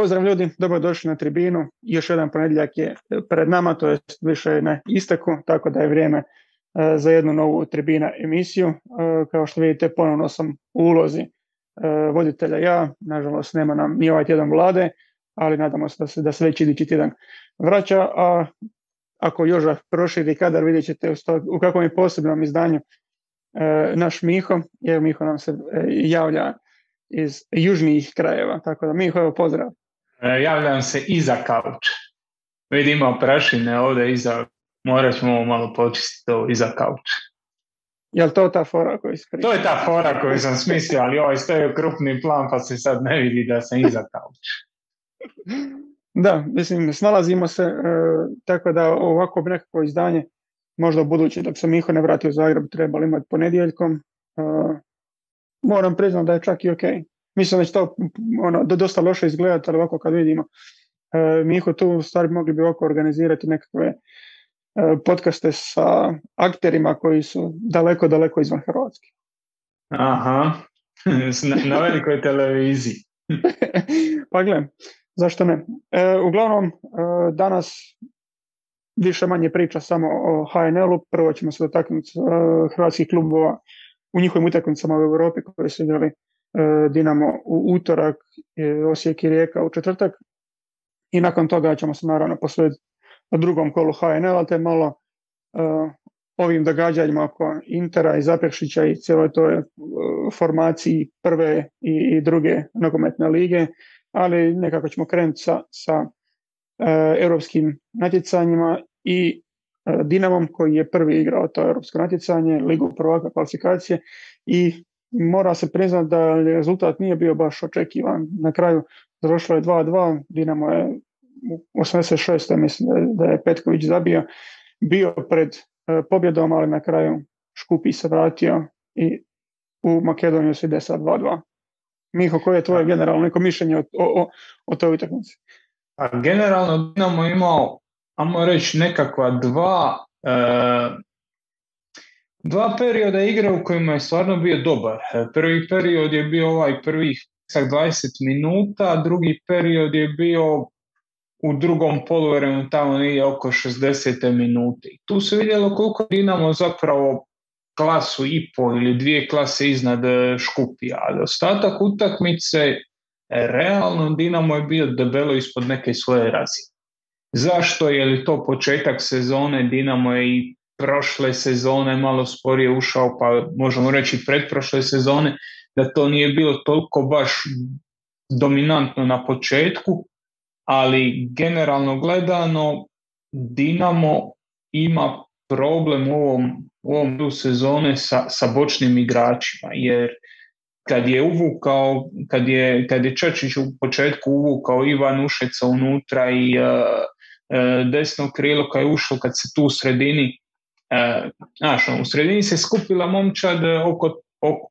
Pozdrav ljudi, dobrodošli na tribinu. Još jedan ponedjeljak je pred nama, to je više na isteku, tako da je vrijeme e, za jednu novu tribina emisiju. E, kao što vidite, ponovno sam u ulozi e, voditelja ja. Nažalost, nema nam ni ovaj tjedan vlade, ali nadamo se da se, da se već idući tjedan vraća. A ako Joža proširi kadar, vidjet ćete u kakvom je posebnom izdanju naš Miho, jer Miho nam se javlja iz južnijih krajeva. Tako da Miho, evo pozdrav. E, javljam se iza kauča. Vidimo prašine ovdje iza, morat ćemo malo počistiti ovo iza kauča. Je to ta fora koju To je ta fora koju sam smislio, ali ovaj stoji krupni plan pa se sad ne vidi da sam iza kauča. Da, mislim, snalazimo se, e, tako da ovako nekako izdanje, možda u budući dok se Miho ne vrati u Zagreb, trebali imati ponedjeljkom. E, moram priznati da je čak i ok. Mislim da će to ono, dosta loše izgledati, ali ovako kad vidimo e, Miho tu stvari mogli bi ovako organizirati nekakve e, podcaste sa akterima koji su daleko, daleko izvan Hrvatske. Aha, na, velikoj televiziji. pa gle, zašto ne? E, uglavnom, e, danas više manje priča samo o HNL-u. Prvo ćemo se dotaknuti e, hrvatskih klubova u njihovim utakmicama u Europi koji su igrali Dinamo u utorak, Osijek i Rijeka u četvrtak. I nakon toga ćemo se naravno posvetiti na drugom kolu HNL, te malo uh, ovim događanjima oko Intera i Zaprešića i cijeloj toj uh, formaciji prve i, druge nogometne lige, ali nekako ćemo krenuti sa, sa europskim natjecanjima i Dinamom koji je prvi igrao to europsko natjecanje, ligu prvaka kvalifikacije i mora se priznati da rezultat nije bio baš očekivan. Na kraju završilo je 2-2, Dinamo je u 86. mislim da je Petković zabio, bio pred e, pobjedom, ali na kraju Škupi se vratio i u Makedoniju se ide sa 2-2. Miho, koje je tvoje generalno neko mišljenje o, o, o toj utakmici? A generalno Dinamo imao, ajmo reći, nekakva dva e, dva perioda igre u kojima je stvarno bio dobar. Prvi period je bio ovaj prvih 20 minuta, drugi period je bio u drugom poluvremenu tamo nije oko 60. minuti. Tu se vidjelo koliko Dinamo zapravo klasu i po ili dvije klase iznad e, Škupija, ali ostatak utakmice e, realno Dinamo je bio debelo ispod neke svoje razine. Zašto? Je li to početak sezone? Dinamo je i prošle sezone malo sporije ušao, pa možemo reći pretprošle sezone, da to nije bilo toliko baš dominantno na početku, ali generalno gledano Dinamo ima problem u ovom, u ovom sezone sa, sa bočnim igračima, jer kad je uvukao, kad je, kad je Čačić u početku uvukao Ivan Ušeca unutra i uh, desno krilo kad je ušlo, kad se tu u sredini znaš, ono, u sredini se skupila momčad oko,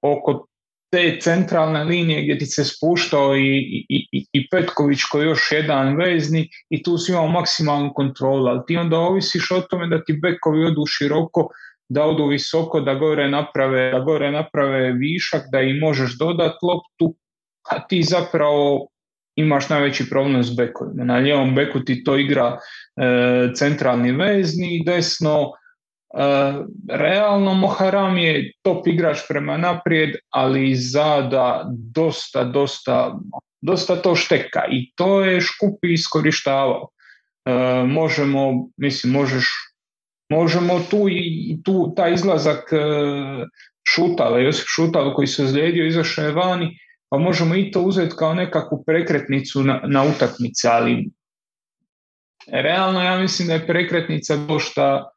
oko te centralne linije gdje ti se spuštao i, i, i Petković koji je još jedan veznik i tu si imao maksimalnu kontrolu, ali ti onda ovisiš o tome da ti bekovi odu široko, da odu visoko, da gore naprave, da gore naprave višak, da im možeš dodati loptu, a ti zapravo imaš najveći problem s bekovima. Na lijevom beku ti to igra e, centralni vezni, desno realno Moharam je top igrač prema naprijed, ali zada dosta, dosta, dosta to šteka i to je Škupi iskorištavao. Uh, možemo, mislim, možeš, možemo tu i tu taj izlazak uh, Šutala, Josip Šutala koji se ozlijedio, izašao je vani, pa možemo i to uzeti kao nekakvu prekretnicu na, na utakmici, ali realno ja mislim da je prekretnica došta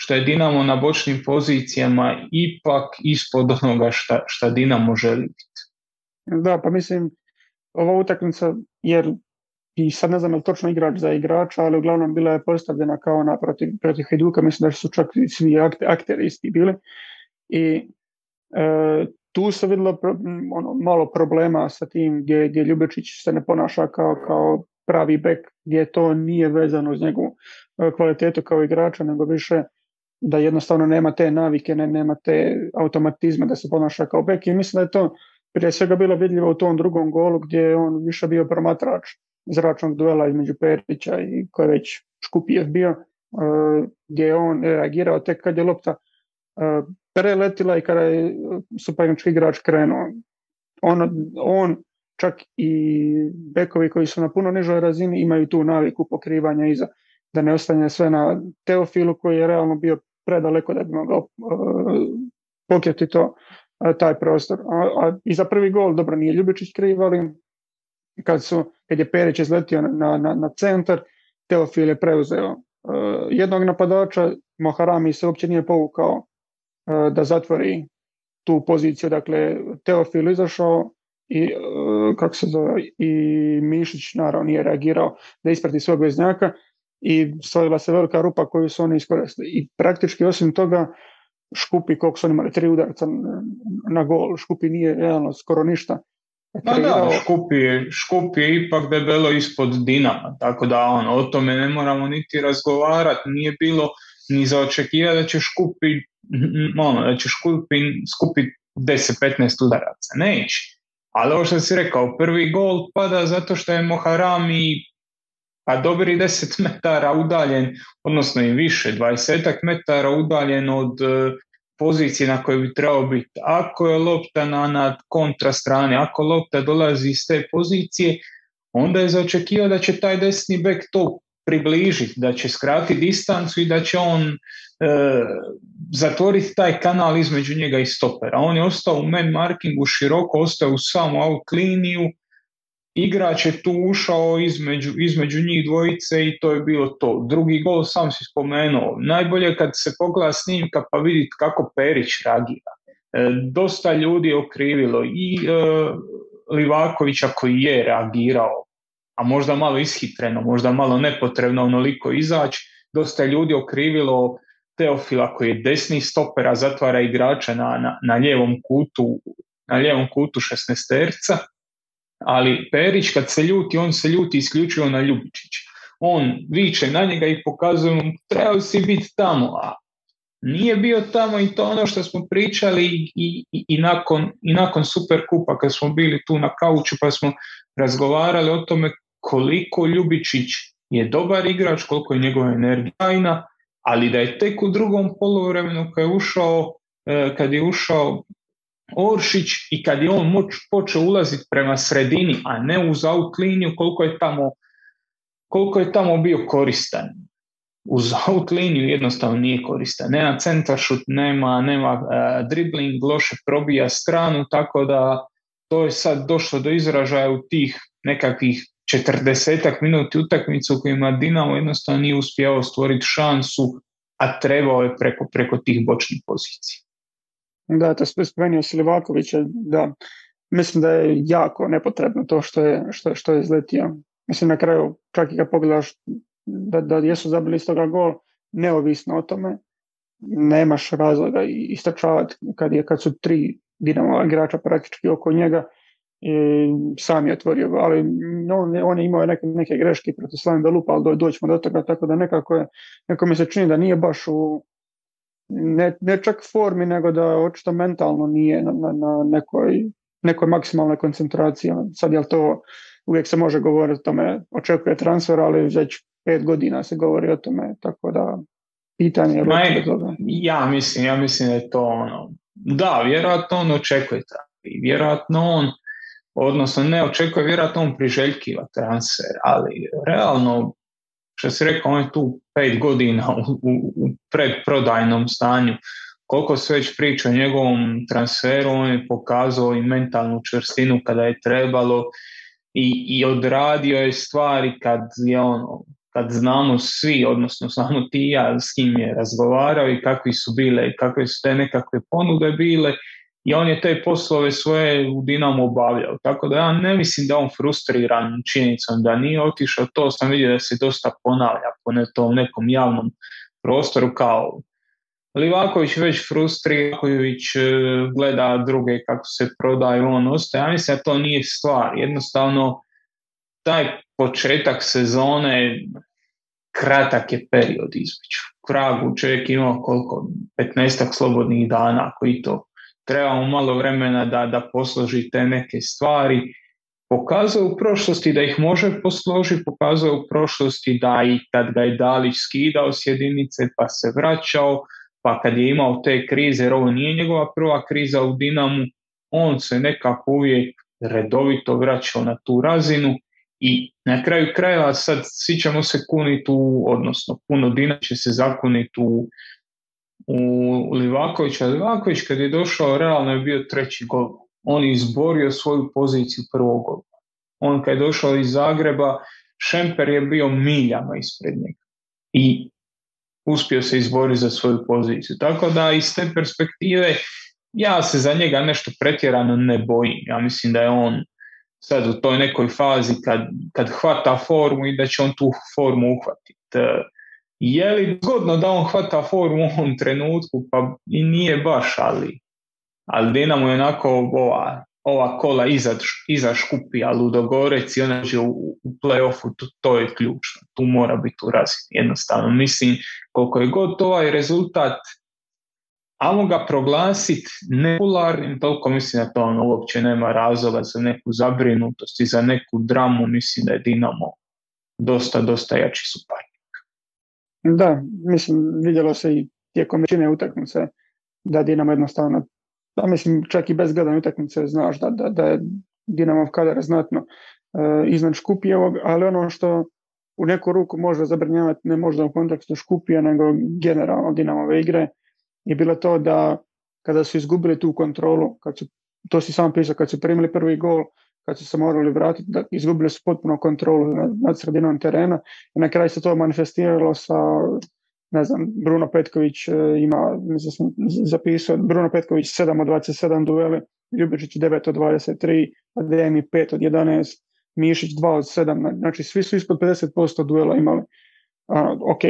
što je Dinamo na bočnim pozicijama ipak ispod onoga šta, šta Dinamo želi biti. Da, pa mislim, ova utakmica, jer i sad ne znam je točno igrač za igrača, ali uglavnom bila je postavljena kao na protiv, protiv Hajduka, mislim da su čak svi akteri isti bili. I e, tu se vidjelo ono, malo problema sa tim gdje, gdje Ljubičić se ne ponaša kao, kao pravi bek, gdje to nije vezano uz njegovu e, kvalitetu kao igrača, nego više da jednostavno nema te navike, ne, nema te automatizma da se ponaša kao bek i mislim da je to prije svega bilo vidljivo u tom drugom golu gdje je on više bio promatrač zračnog duela između Perića i ko je već Škupijev bio, gdje je on reagirao tek kad je lopta preletila i kada je suparnički igrač krenuo. On, on čak i bekovi koji su na puno nižoj razini imaju tu naviku pokrivanja iza, da ne ostane sve na Teofilu koji je realno bio predaleko da bi mogao uh, to, taj prostor. A, i za prvi gol, dobro, nije Ljubičić kriv, ali kad, su, kad je Perić izletio na, na, na centar, Teofil je preuzeo jednog napadača, Moharami se uopće nije povukao da zatvori tu poziciju, dakle Teofil izašao i kako se zove i Mišić naravno nije reagirao da isprati svog veznjaka i stvorila se velika rupa koju su oni iskoristili i praktički osim toga Škupi koliko su oni imali tri udarca na gol, Škupi nije realno skoro ništa Ma da, Škupi je, Škupi je ipak debelo ispod Dinama, tako da on, o tome ne moramo niti razgovarati, nije bilo ni za očekivati da će Škupi, ono, da će Škupi skupiti 10-15 udaraca, neće. Ali ovo što si rekao, prvi gol pada zato što je Moharami pa dobri 10 metara udaljen, odnosno i više, 20 metara udaljen od e, pozicije na kojoj bi trebao biti. Ako je lopta na, na kontra strani, ako lopta dolazi iz te pozicije, onda je zaočekivao da će taj desni bek to približiti, da će skratiti distancu i da će on e, zatvoriti taj kanal između njega i stopera. On je ostao u man markingu široko, ostao u samu out liniju, igrač je tu ušao između, između njih dvojice i to je bilo to. Drugi gol sam si spomenuo. Najbolje kad se pogleda snimka pa vidjeti kako Perić reagira. E, dosta ljudi je okrivilo i e, Livakovića koji je reagirao, a možda malo ishitreno, možda malo nepotrebno onoliko izaći. Dosta ljudi okrivilo Teofila koji je desni stopera zatvara igrača na, na, na lijevom kutu na lijevom kutu šestnesterca ali Perić kad se ljuti, on se ljuti isključivo na Ljubičića. On viče na njega i pokazuje mu trebao si biti tamo, a nije bio tamo i to ono što smo pričali i, i, i, nakon, i nakon Superkupa kad smo bili tu na kauču pa smo razgovarali o tome koliko Ljubičić je dobar igrač, koliko je njegova energija ali da je tek u drugom poluvremenu kad je ušao, e, kad je ušao Oršić i kad je on moć, počeo ulaziti prema sredini, a ne uz out liniju, koliko je tamo, koliko je tamo bio koristan. Uz out liniju jednostavno nije koristan. Nema centaršut, nema, nema uh, dribling, loše probija stranu, tako da to je sad došlo do izražaja u tih nekakvih četrdesetak minuti utakmicu u kojima Dinamo jednostavno nije uspjeo stvoriti šansu, a trebao je preko, preko tih bočnih pozicija. Da, to spomenuo Silivakovića, da mislim da je jako nepotrebno to što je, što, što je izletio. Mislim na kraju, čak i kad pogledaš da, da jesu zabili iz toga gol, neovisno o tome, nemaš razloga istračavati kad, je, kad su tri Dinamo igrača praktički oko njega i sam je otvorio, ali on, on je imao neke, neke greške protiv Slavim Belupa, ali do, doćemo do toga, tako da nekako, je, nekako mi se čini da nije baš u, ne, ne čak formi, nego da očito mentalno nije na, na, na nekoj, nekoj maksimalnoj koncentraciji. Sad je to, uvijek se može govoriti o tome, očekuje transfer, ali već pet godina se govori o tome, tako da pitanje je Ma, Ja mislim, ja mislim da je to ono, da, vjerojatno on očekuje i vjerojatno on odnosno ne očekuje, vjerojatno on priželjkiva transfer, ali realno što si rekao, on je tu pet godina u, u, predprodajnom stanju. Koliko se već priča o njegovom transferu, on je pokazao i mentalnu čvrstinu kada je trebalo i, i odradio je stvari kad je ono, kad znamo svi, odnosno znamo ti ja s kim je razgovarao i kakvi su bile, kakve su te nekakve ponude bile i on je te poslove svoje u Dinamo obavljao. Tako da ja ne mislim da on frustriran činjenicom da nije otišao, to sam vidio da se dosta ponavlja po tom nekom javnom prostoru kao Livaković već Livaković e, gleda druge kako se prodaju, on ostaje. Ja mislim da to nije stvar. Jednostavno, taj početak sezone kratak je period između. Kragu čovjek ima koliko, 15 slobodnih dana, koji to trebamo malo vremena da, da posloži te neke stvari. Pokazao u prošlosti da ih može posložiti, pokazao u prošlosti da i kad ga je Dalić skidao s jedinice pa se vraćao, pa kad je imao te krize, jer ovo nije njegova prva kriza u Dinamu, on se nekako uvijek redovito vraćao na tu razinu i na kraju krajeva sad svi ćemo se kuniti u, odnosno puno Dina će se zakuniti u, u Livakovića. Livaković kad je došao realno je bio treći gol. On je izborio svoju poziciju prvog gola. On kad je došao iz Zagreba, Šemper je bio miljama ispred njega. I uspio se izboriti za svoju poziciju. Tako da iz te perspektive ja se za njega nešto pretjerano ne bojim. Ja mislim da je on sad u toj nekoj fazi kad, kad hvata formu i da će on tu formu uhvatiti. Je li zgodno da on hvata formu u ovom trenutku? Pa i nije baš, ali, ali Dinamo je onako ova, ova kola iza, iza škupija Ludogorec i ona će u, u playoffu, to, to je ključno. Tu mora biti u razini, jednostavno. Mislim, koliko je god ovaj rezultat Amo ga proglasiti nepopularnim, toliko mislim da to ono uopće nema razloga za neku zabrinutost i za neku dramu, mislim da je Dinamo dosta, dosta jači suparnik. Da, mislim, vidjelo se i tijekom većine utakmice da Dinamo jednostavno, da mislim čak i bez gledanja utakmice znaš da, da, da je Dinamo kadar znatno uh, iznad Škupijevog, ali ono što u neku ruku može zabrinjavati ne možda u kontekstu Škupija, nego generalno Dinamove igre, je bilo to da kada su izgubili tu kontrolu, kad su, to si sam pisao, kad su primili prvi gol, kad su se morali vratiti, da izgubili su potpuno kontrolu nad, sredinom terena i na kraju se to manifestiralo sa ne znam, Bruno Petković e, ima, mislim zapisao, Bruno Petković 7 od 27 dueli, Ljubičić 9 od 23, Ademi 5 od 11, Mišić 2 od 7, znači svi su ispod 50% duela imali. A, ok,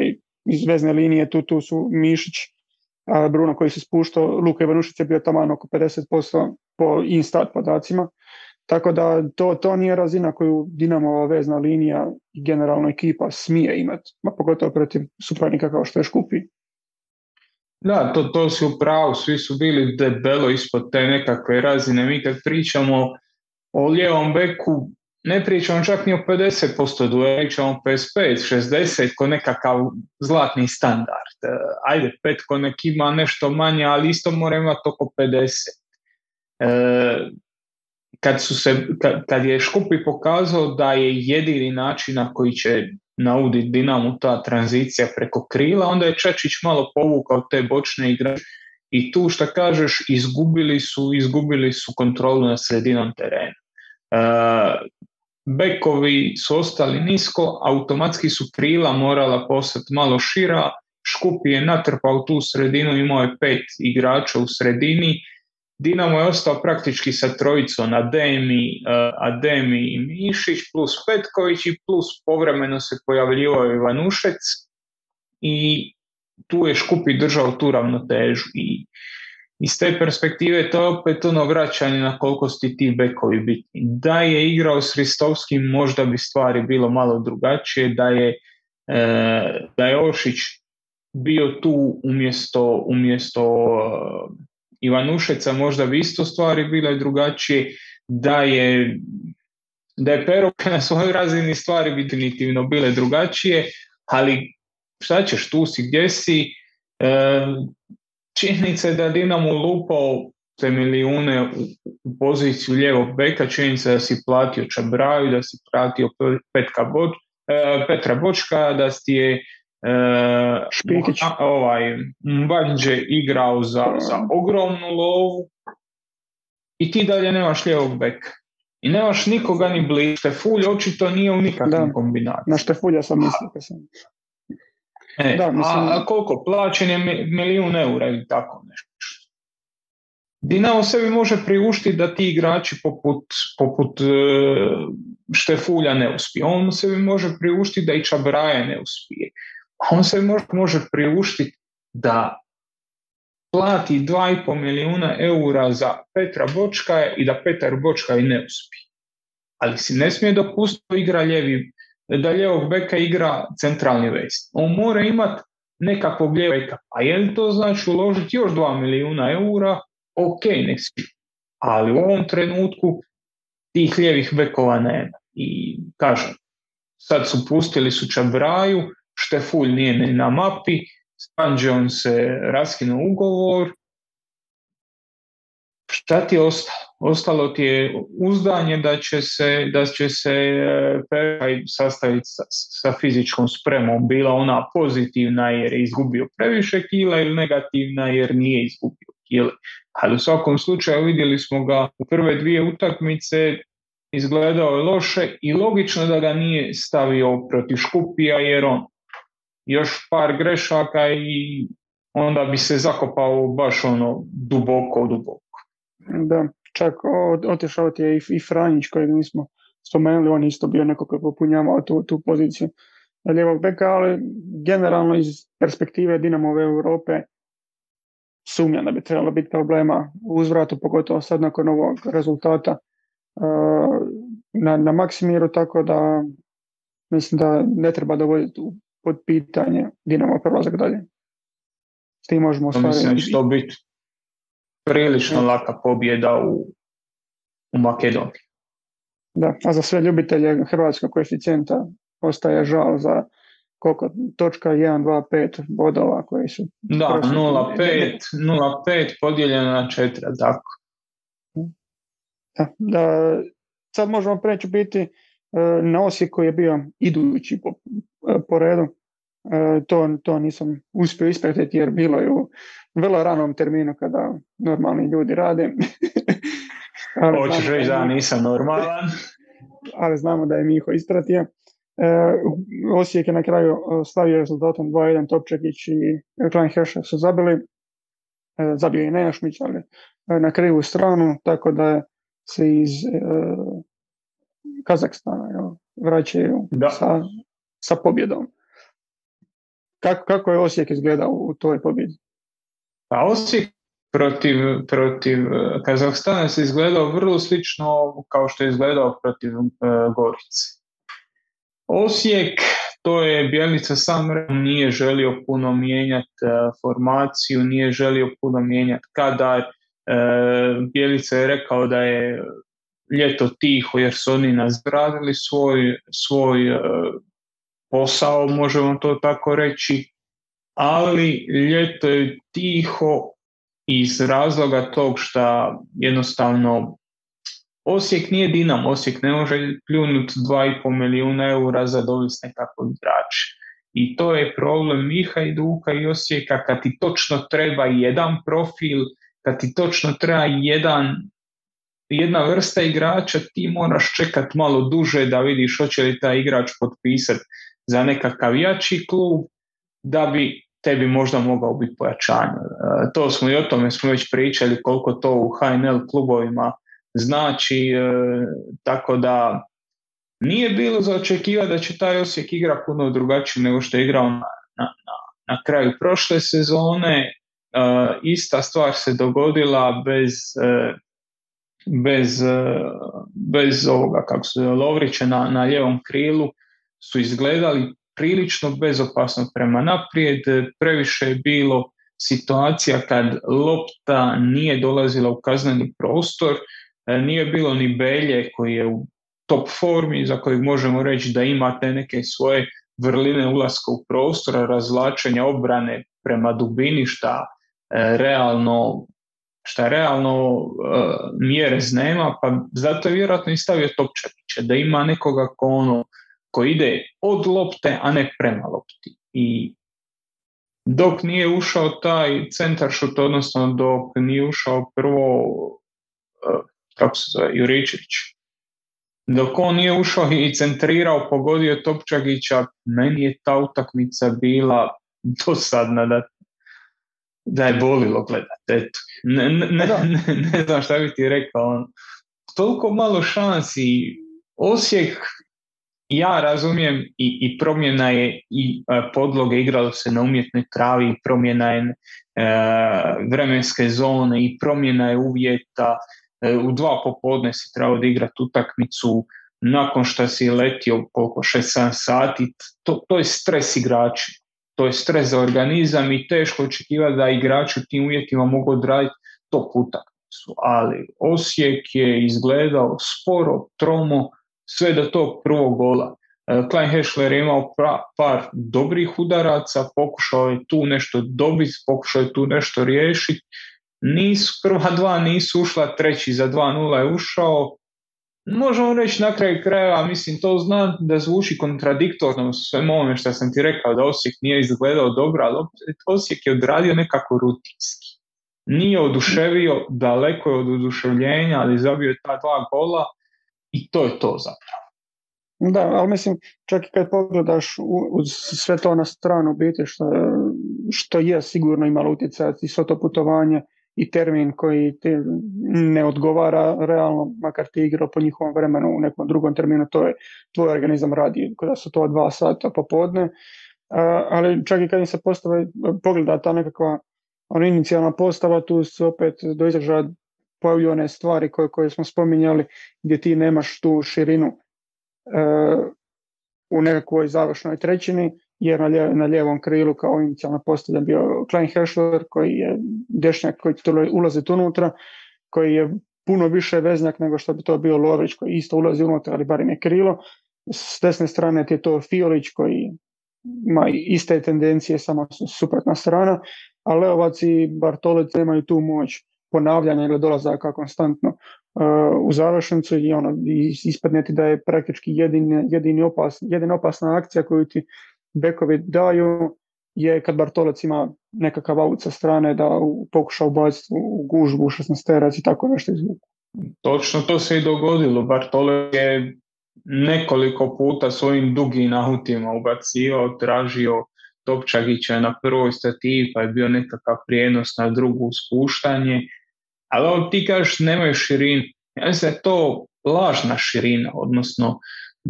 iz vezne linije tu, tu su Mišić, Bruno koji se spuštao, Luka Ivanušić je bio tamo oko 50% po instat podacima. Tako da to, to nije razina koju Dinamo vezna linija i generalno ekipa smije imati, ma pogotovo protiv suparnika kao što je Škupi. Da, to, to si u pravu, svi su bili debelo ispod te nekakve razine. Mi kad pričamo o lijevom beku, ne pričamo čak ni o 50% duela, pričamo 55, 60 ko nekakav zlatni standard. E, ajde, Petko nek ima nešto manje, ali isto mora imati oko 50. E, kad, su se, kad, kad je Škupi pokazao da je jedini način na koji će nauditi Dinamu ta tranzicija preko krila, onda je Čečić malo povukao te bočne igre i tu što kažeš izgubili su, izgubili su kontrolu na sredinom terena. E, bekovi su ostali nisko, automatski su krila morala postati malo šira, Škupi je natrpao tu sredinu, imao je pet igrača u sredini, Dinamo je ostao praktički sa trojicom Ademi, uh, Ademi i Mišić plus Petković i plus povremeno se pojavljivao Ivanušec i tu je Škupi držao tu ravnotežu i iz te perspektive to je opet ono vraćanje na koliko su ti bekovi bitni. Da je igrao s Ristovskim možda bi stvari bilo malo drugačije, da je, e, da je Ošić bio tu umjesto, umjesto Ivanušeca možda bi isto stvari bile drugačije, da je da je na svojoj razini stvari bi definitivno bile drugačije, ali šta ćeš, tu si gdje si, e, Činjenica je da Dinamo lupao te milijune u, poziciju lijevog beka, činjenica da si platio Čabraju, da si platio Petka Boč, e, Petra Bočka, da si je e, Špikić. ovaj, Mbanđe igrao za, za ogromnu lovu i ti dalje nemaš lijevog beka. I nemaš nikoga ni blizu. Štefulj očito nije u nikakvim kombinaciji. Na Štefulja sam mislio. E, da, mislim... a, koliko? Plaćen je milijun eura ili tako nešto. Dinamo sebi može priuštiti da ti igrači poput, poput e, Štefulja ne uspije. On sebi može priuštiti da i Čabraja ne uspije. On sebi može, priuštiti da plati 2,5 milijuna eura za Petra Bočka i da Petar Bočka i ne uspije. Ali si ne smije dopustiti igra ljevi da ljevog beka igra centralni vez. On mora imati nekakvog ljevog beka. A je li to znači uložiti još 2 milijuna eura? Ok, nek si. Ali u ovom trenutku tih lijevih bekova nema. I kažem, sad su pustili su Čabraju, Štefulj nije na mapi, Spanđon se raskinuo ugovor, šta ti je ostalo? Ostalo ti je uzdanje da će se, da će se e, sastaviti sa, sa, fizičkom spremom, bila ona pozitivna jer je izgubio previše kila ili negativna jer nije izgubio kile. Ali u svakom slučaju vidjeli smo ga u prve dvije utakmice, izgledao je loše i logično da ga nije stavio protiv Škupija jer on još par grešaka i onda bi se zakopao baš ono duboko, duboko. Da, čak otišao ti je i, i Franjić kojeg nismo spomenuli, on isto bio neko koji popunjavao tu, tu poziciju lijevog beka, ali generalno iz perspektive Dinamove Europe sumnjam da bi trebalo biti problema u uzvratu, pogotovo sad nakon ovog rezultata uh, na, na Maksimiru, tako da mislim da ne treba dovoditi pod pitanje Dinamo prolazak dalje. S tim možemo ostvariti. Mislim što biti prilično laka pobjeda u, u Makedoniji. Da, a za sve ljubitelje hrvatskog koeficijenta ostaje žal za koliko točka 1, 2, 5 bodova koji su... Da, 0,5 0,5 podijeljeno na 4, tako. Da, da, sad možemo preći biti na Osijek koji je bio idući po, e, po redu. E, to, to nisam uspio ispratiti jer bilo je u vrlo ranom terminu kada normalni ljudi rade. Hoćeš reći da nisam normalan. ali znamo da je Miho ispratio. E, Osijek je na kraju e, stavio rezultatom 2-1 Topčekić i Klein Herša su zabili. E, zabio i Nejašmić, ali na krivu stranu, tako da se iz Kazakstana vraćaju sa, sa pobjedom. Kako, kako je Osijek izgledao u toj pobjedi? Pa Osijek protiv, protiv Kazahstana se izgledao vrlo slično kao što je izgledao protiv Gorice. Osijek, to je Bjelica sam nije želio puno mijenjati e, formaciju, nije želio puno mijenjati kadar. E, Bjelica je rekao da je ljeto tiho jer su oni nazgradili svoj, svoj e, posao, možemo to tako reći, ali ljeto je tiho iz razloga tog što jednostavno Osijek nije Dinam, Osijek ne može pljunuti 2,5 milijuna eura za dovesti nekakvog igrača. I to je problem i Duka i Osijeka kad ti točno treba jedan profil, kad ti točno treba jedan, jedna vrsta igrača, ti moraš čekati malo duže da vidiš hoće li taj igrač potpisati za nekakav jači klub, da bi tebi možda mogao biti pojačanje. E, to smo i o tome smo već pričali koliko to u HNL klubovima znači, e, tako da nije bilo za očekivati da će taj Osijek igra puno drugačije nego što je igrao na, na, na, kraju prošle sezone. E, ista stvar se dogodila bez, bez, bez ovoga, kako se Lovrića na, na ljevom krilu su izgledali prilično bezopasno prema naprijed, previše je bilo situacija kad lopta nije dolazila u kazneni prostor, E, nije bilo ni Belje koji je u top formi za kojeg možemo reći da imate neke svoje vrline ulaska u prostor, razvlačenja obrane prema dubini šta e, realno šta realno mjere nema, pa zato je vjerojatno i stavio Topčanića, da ima nekoga ko ono, ko ide od lopte, a ne prema lopti. I dok nije ušao taj centar šut, odnosno dok nije ušao prvo kako se zove, Juričević. Dok on nije ušao i centrirao, pogodio Topčagića, meni je ta utakmica bila dosadna da, da je bolilo gledati. Ne, ne, ne, ne, znam šta bi ti rekao. On. Toliko malo šansi. Osijek, ja razumijem i, i promjena je i e, podloge, igralo se na umjetnoj travi, promjena je e, vremenske zone i promjena je uvjeta E, u dva popodne si trebao odigrati utakmicu nakon što si letio koliko 6-7 sati, to, to je stres igrača. To je stres za organizam i teško očekivati da igrači u tim uvjetima mogu odraditi to utakmicu, ali Osijek je izgledao sporo, tromo, sve do tog prvog gola. E, Klein Hešler je imao par dobrih udaraca, pokušao je tu nešto dobiti, pokušao je tu nešto riješiti. Nisu, prva dva nisu ušla, treći za 2-0 je ušao. Možemo reći na kraju krajeva, mislim, to znam da zvuči kontradiktorno sve ovome što sam ti rekao, da Osijek nije izgledao dobro, ali Osijek je odradio nekako rutinski. Nije oduševio, daleko je od oduševljenja, ali zabio je ta dva gola i to je to zapravo. Da, ali mislim, čak i kad pogledaš uz sve to na stranu biti što, je sigurno imalo utjecaj i svo to putovanje i termin koji ti ne odgovara realno, makar ti igrao po njihovom vremenu u nekom drugom terminu, to je tvoj organizam radi, kada su to dva sata popodne, ali čak i kad im se postavi, pogleda ta nekakva ona inicijalna postava, tu se opet do izražaja pojavljuju one stvari koje, koje smo spominjali, gdje ti nemaš tu širinu u nekakvoj završnoj trećini, jer na, ljevom krilu kao inicijalna postavlja bio Klein Herschler koji je dešnjak koji ulazi unutra, koji je puno više veznjak nego što bi to bio Lovrić koji isto ulazi unutra, ali barem je krilo. S desne strane je to Fiolić koji ima iste tendencije, samo suprotna strana, a Leovac i Bartolec nemaju tu moć ponavljanja ili dolazaka konstantno u završnicu i ono, ispadne ti da je praktički jedin, jedini opas, jedina opasna akcija koju ti bekovi daju je kad Bartolec ima nekakav aut sa strane da pokuša ubaciti u gužbu u 16 terac i tako nešto izvuku. Točno to se i dogodilo. Bartolec je nekoliko puta svojim dugim autima ubacio, tražio Topčagića na prvoj stativi, pa je bio nekakav prijenos na drugu spuštanje ali ti kažeš nemaju širinu. Ja mislim da je to lažna širina, odnosno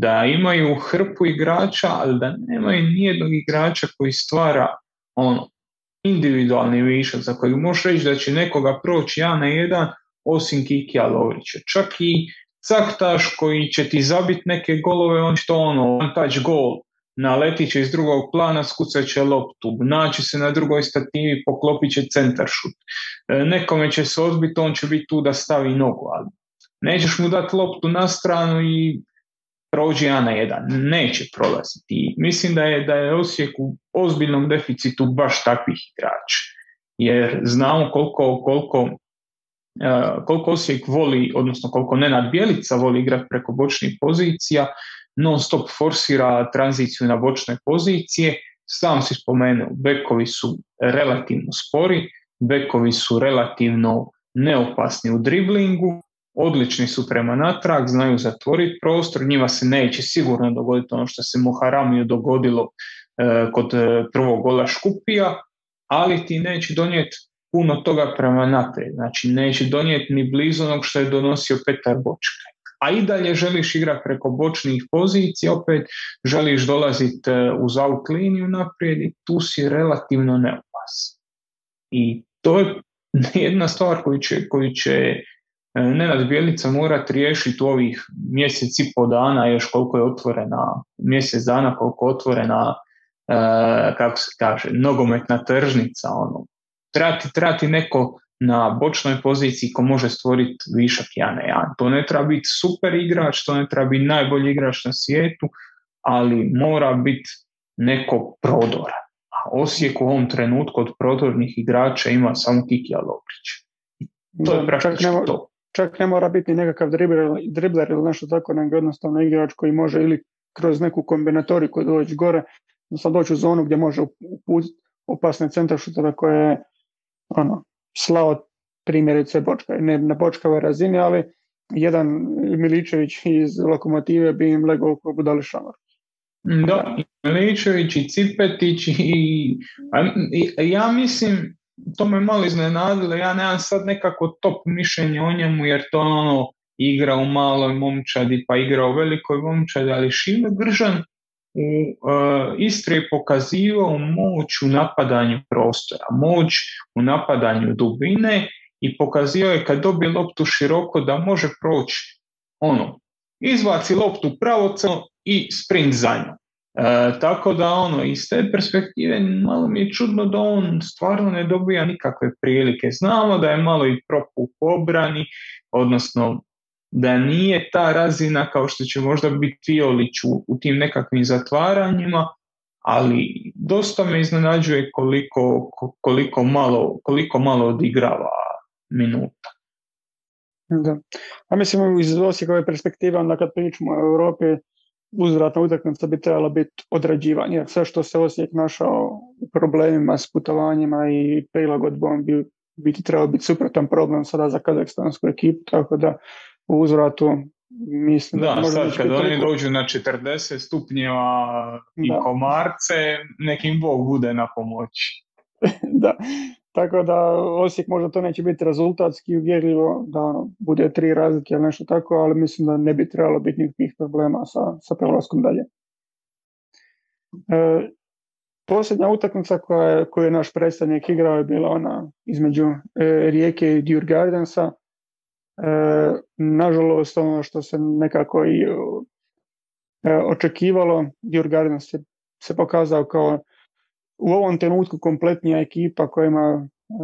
da imaju hrpu igrača, ali da nemaju nijednog igrača koji stvara ono, individualni višak za kojeg možeš reći da će nekoga proći ja na jedan osim Kikija Lovrića. Čak i Caktaš koji će ti zabiti neke golove, on će to ono, one touch gol, naletit će iz drugog plana, skucat će loptu, naći se na drugoj stativi, poklopit će centar šut. E, nekome će se odbiti, on će biti tu da stavi nogu, ali nećeš mu dati loptu na stranu i prođi ja na jedan. Neće prolaziti. mislim da je, da je Osijek u ozbiljnom deficitu baš takvih igrača. Jer znamo koliko, koliko e, koliko Osijek voli, odnosno koliko Nenad Bjelica voli igrati preko bočnih pozicija, non stop forsira tranziciju na bočne pozicije. Sam si spomenuo, bekovi su relativno spori, bekovi su relativno neopasni u driblingu, odlični su prema natrag, znaju zatvoriti prostor, njima se neće sigurno dogoditi ono što se Moharamiju dogodilo e, kod e, prvog gola Škupija, ali ti neće donijeti puno toga prema naprijed. Znači neće donijeti ni blizu onog što je donosio Petar Bočka a i dalje želiš igrati preko bočnih pozicija, opet želiš dolaziti e, uz out liniju naprijed i tu si relativno neopasan. I to je jedna stvar koju će, koju će Nenad Bjelica morati riješiti ovih mjesec i po dana, još koliko je otvorena, mjesec dana koliko je otvorena, e, kako se kaže, nogometna tržnica. Ono. Treba ti neko na bočnoj poziciji ko može stvoriti višak ja na jedan. To ne treba biti super igrač, to ne treba biti najbolji igrač na svijetu, ali mora biti neko prodora. A Osijek u ovom trenutku od prodornih igrača ima samo Kikija Loprić. To je praktično čak to. Čak ne mora biti nekakav dribler, dribler ili nešto tako, nego jednostavno igrač koji može ili kroz neku kombinatoriku doći gore, sad doći u zonu gdje može uputiti opasne centaršutove koje ono, slao primjerice Bočka, ne na Bočkavoj razini, ali jedan Miličević iz Lokomotive bi im legao oko budali šamar. Da, Miličević i Cipetić i, ja mislim, to me malo iznenadilo, ja nemam sad nekako top mišljenje o njemu jer to ono igra u maloj momčadi pa igra u velikoj momčadi, ali Šime Gržan u uh, Istri je pokazivao moć u napadanju prostora, moć u napadanju dubine i pokazio je kad dobije loptu široko da može proći ono, izbaci loptu pravocno i sprint za njom. E, tako da ono, iz te perspektive malo mi je čudno da on stvarno ne dobija nikakve prilike. Znamo da je malo i propuh obrani, odnosno da nije ta razina kao što će možda biti Fiolić u, u tim nekakvim zatvaranjima, ali dosta me iznenađuje koliko, koliko, malo, koliko malo odigrava minuta. Da. A mislim iz Osijekove perspektive, onda kad pričamo o Europi, uzvratna utakmica bi trebala biti odrađivanje. Jer sve što se Osijek našao u problemima s putovanjima i prilagodbom bi biti trebao biti suprotan problem sada za kazakstansku ekipu, tako da u uzvratu mislim da, da sad kad oni dođu na 40 stupnjeva i komarce, nekim Bog bude na pomoći. da, tako da Osijek možda to neće biti rezultatski uvjerljivo da ono, bude tri razlike ili nešto tako, ali mislim da ne bi trebalo biti nikakvih problema sa, sa prelaskom dalje. E, posljednja utakmica koja je, koju je naš predstavnik igrao je bila ona između e, Rijeke i Djurgardensa. E, nažalost, ono što se nekako i e, očekivalo, Djurgardens se, se pokazao kao u ovom trenutku kompletnija ekipa koja ima e,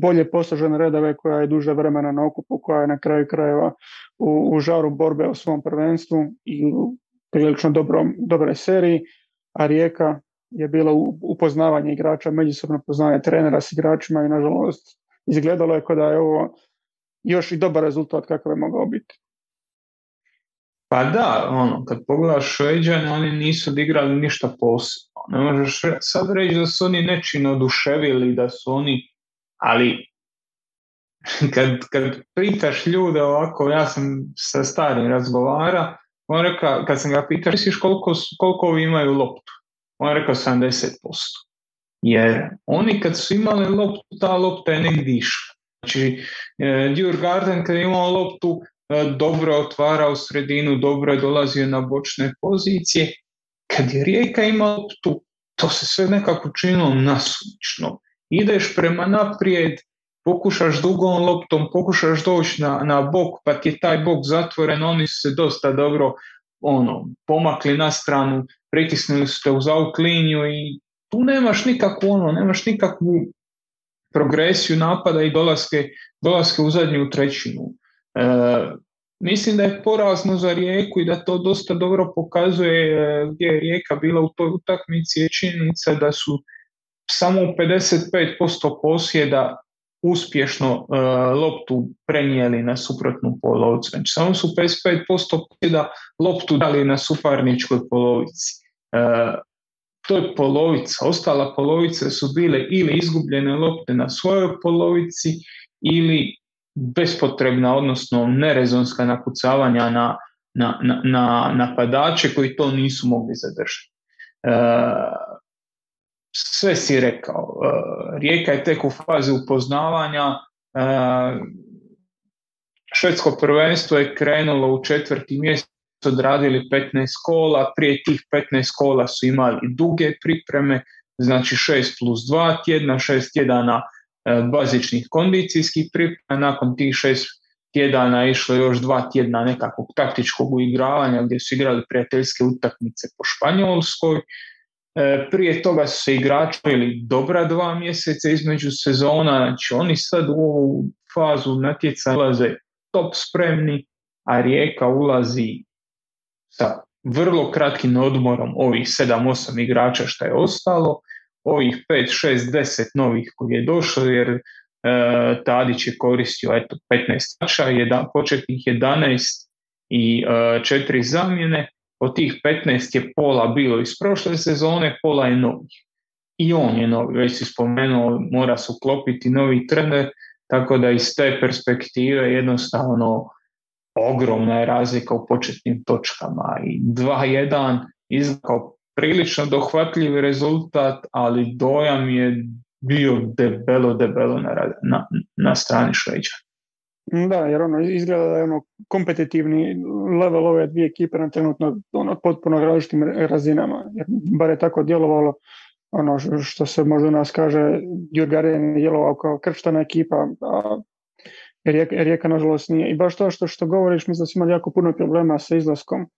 bolje posložene redove, koja je duže vremena na okupu, koja je na kraju krajeva u, u žaru borbe o svom prvenstvu i u prilično dobrom, dobroj seriji, a Rijeka je bila u upoznavanje igrača, međusobno poznanje trenera s igračima i nažalost izgledalo je kao da je ovo još i dobar rezultat kakav je mogao biti. Pa da, ono, kad pogledaš Šveđane, oni nisu odigrali ništa posebno. Ne možeš sad reći da su oni nečino oduševili, da su oni, ali kad, kad pitaš ljude ovako, ja sam sa starim razgovara, on reka, kad sam ga pitao, misliš koliko, koliko ovi imaju loptu? On je rekao 70%. Jer oni kad su imali loptu, ta lopta je negdje išla. Znači, e, Garden kad je imao loptu, e, dobro otvarao sredinu, dobro je dolazio na bočne pozicije. Kad je Rijeka imala loptu, to se sve nekako činilo nasumično. Ideš prema naprijed, pokušaš dugom loptom, pokušaš doći na, na bok, pa ti je taj bok zatvoren, oni su se dosta dobro ono, pomakli na stranu, pritisnuli su te uz out liniju i tu nemaš nikakvu ono, nemaš nikakvu progresiju napada i dolaske, dolaske u zadnju trećinu. E, mislim da je porazno za Rijeku i da to dosta dobro pokazuje e, gdje je Rijeka bila u toj utakmici je činjenica da su samo u 55% posjeda uspješno e, loptu prenijeli na suprotnu polovicu. Znači samo su 55% posjeda loptu dali na suparničkoj polovici. E, to je polovica. Ostala polovice su bile ili izgubljene lopte na svojoj polovici ili bespotrebna, odnosno nerezonska nakucavanja na, na, na, na napadače koji to nisu mogli zadržati. E, sve si rekao. E, Rijeka je tek u fazi upoznavanja. E, švedsko prvenstvo je krenulo u četvrti mjesec odradili 15 kola, prije tih 15 kola su imali duge pripreme, znači 6 plus 2 tjedna, 6 tjedana bazičnih kondicijskih priprema, nakon tih 6 tjedana išlo još dva tjedna nekakvog taktičkog uigravanja gdje su igrali prijateljske utakmice po Španjolskoj. E, prije toga su se igrači ili dobra dva mjeseca između sezona, znači oni sad u ovu fazu natjecanja ulaze top spremni, a Rijeka ulazi sa vrlo kratkim odmorom ovih 7-8 igrača što je ostalo, ovih 5, 6, 10 novih koji je došlo jer e, Tadić je koristio eto, 15 tača, početnih 11 i e, četiri zamjene, od tih 15 je pola bilo iz prošle sezone, pola je novih. I on je novi, već si spomenuo, mora se uklopiti novi trener, tako da iz te perspektive jednostavno ogromna je razlika u početnim točkama i 2-1 izgleda prilično dohvatljiv rezultat, ali dojam je bio debelo, debelo na, na, na strani Šveđa. Da, jer ono izgleda da je ono kompetitivni level ove dvije ekipe na trenutno ono, potpuno različitim razinama. Jer bar je tako djelovalo ono što se možda nas kaže Djurgaren je djelovao kao krštana ekipa, a Rijeka, Rijeka nažalost nije. I baš to što, što govoriš, mislim da su imali jako puno problema sa izlaskom. E,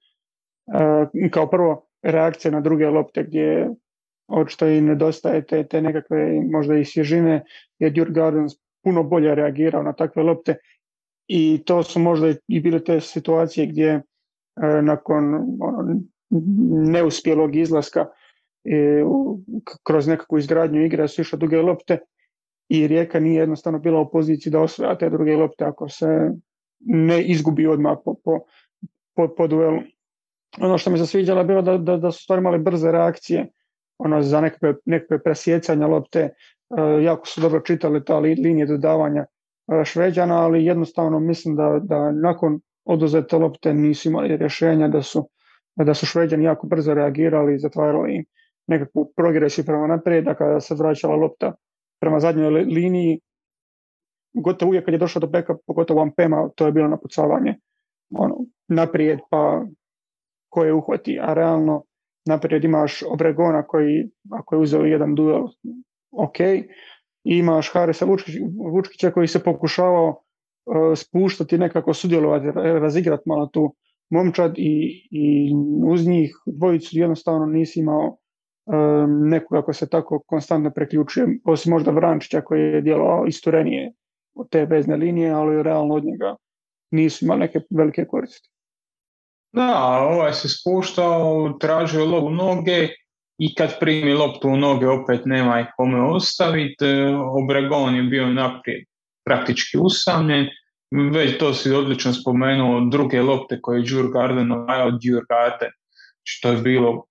kao prvo, reakcije na druge lopte gdje očito i nedostaje te, te nekakve možda i svježine jer Djur Gardens puno bolje reagirao na takve lopte i to su možda i bile te situacije gdje e, nakon ono, neuspjelog izlaska e, kroz nekakvu izgradnju igre su išle duge lopte i Rijeka nije jednostavno bila u poziciji da osvaja te druge lopte ako se ne izgubi odmah po, po, po, po duelu. Ono što mi se sviđalo je bilo da, da, da su stvari imali brze reakcije ono, za nekakve, nekakve presjecanja lopte, e, jako su dobro čitali ta linije dodavanja e, Šveđana, ali jednostavno mislim da, da nakon oduzete lopte nisu imali rješenja, da su, da su Šveđani jako brzo reagirali i zatvarali nekakvu progresiju prema naprijed, a kada se vraćala lopta prema zadnjoj liniji, gotovo uvijek kad je došao do beka, pogotovo Ampema, to je bilo napucavanje ono, naprijed, pa ko je uhvati, a realno naprijed imaš Obregona koji, ako je uzeo jedan duel, ok, i imaš Harisa Vučkića koji se pokušavao uh, spuštati, nekako sudjelovati, razigrati malo tu momčad i, i uz njih dvojicu jednostavno nisi imao um, nekoga ko se tako konstantno preključuje, osim možda Vrančića koji je djelovao isturenije od te bezne linije, ali realno od njega nisu imali neke velike koristi. Da, ovaj se spuštao, tražio lovu noge i kad primi loptu u noge opet nema ih kome ostaviti. E, Obregon je bio naprijed praktički usamljen. Već to si odlično spomenuo, druge lopte koje je Djurgarden ovajao Djurgarden, što je bilo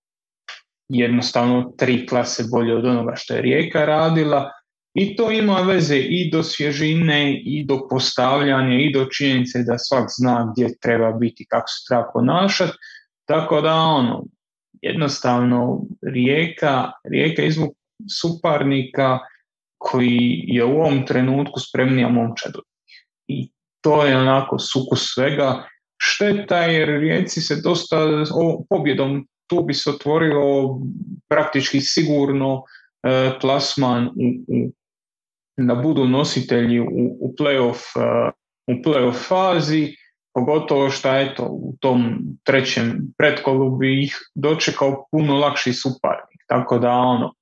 jednostavno tri klase bolje od onoga što je Rijeka radila i to ima veze i do svježine, i do postavljanja, i do činjenice da svak zna gdje treba biti, kako se treba ponašati. Tako da ono, jednostavno rijeka, rijeka izvuk suparnika koji je u ovom trenutku spremnija momčadu. I to je onako sukus svega. Šteta jer rijeci se dosta pobjedom tu bi se otvorio praktički sigurno e, plasman u, u da budu nositelji u, u playoff uh, u playoff fazi, pogotovo što eto u tom trećem pretkolu bi ih dočekao puno lakši suparnik. Tako da ono,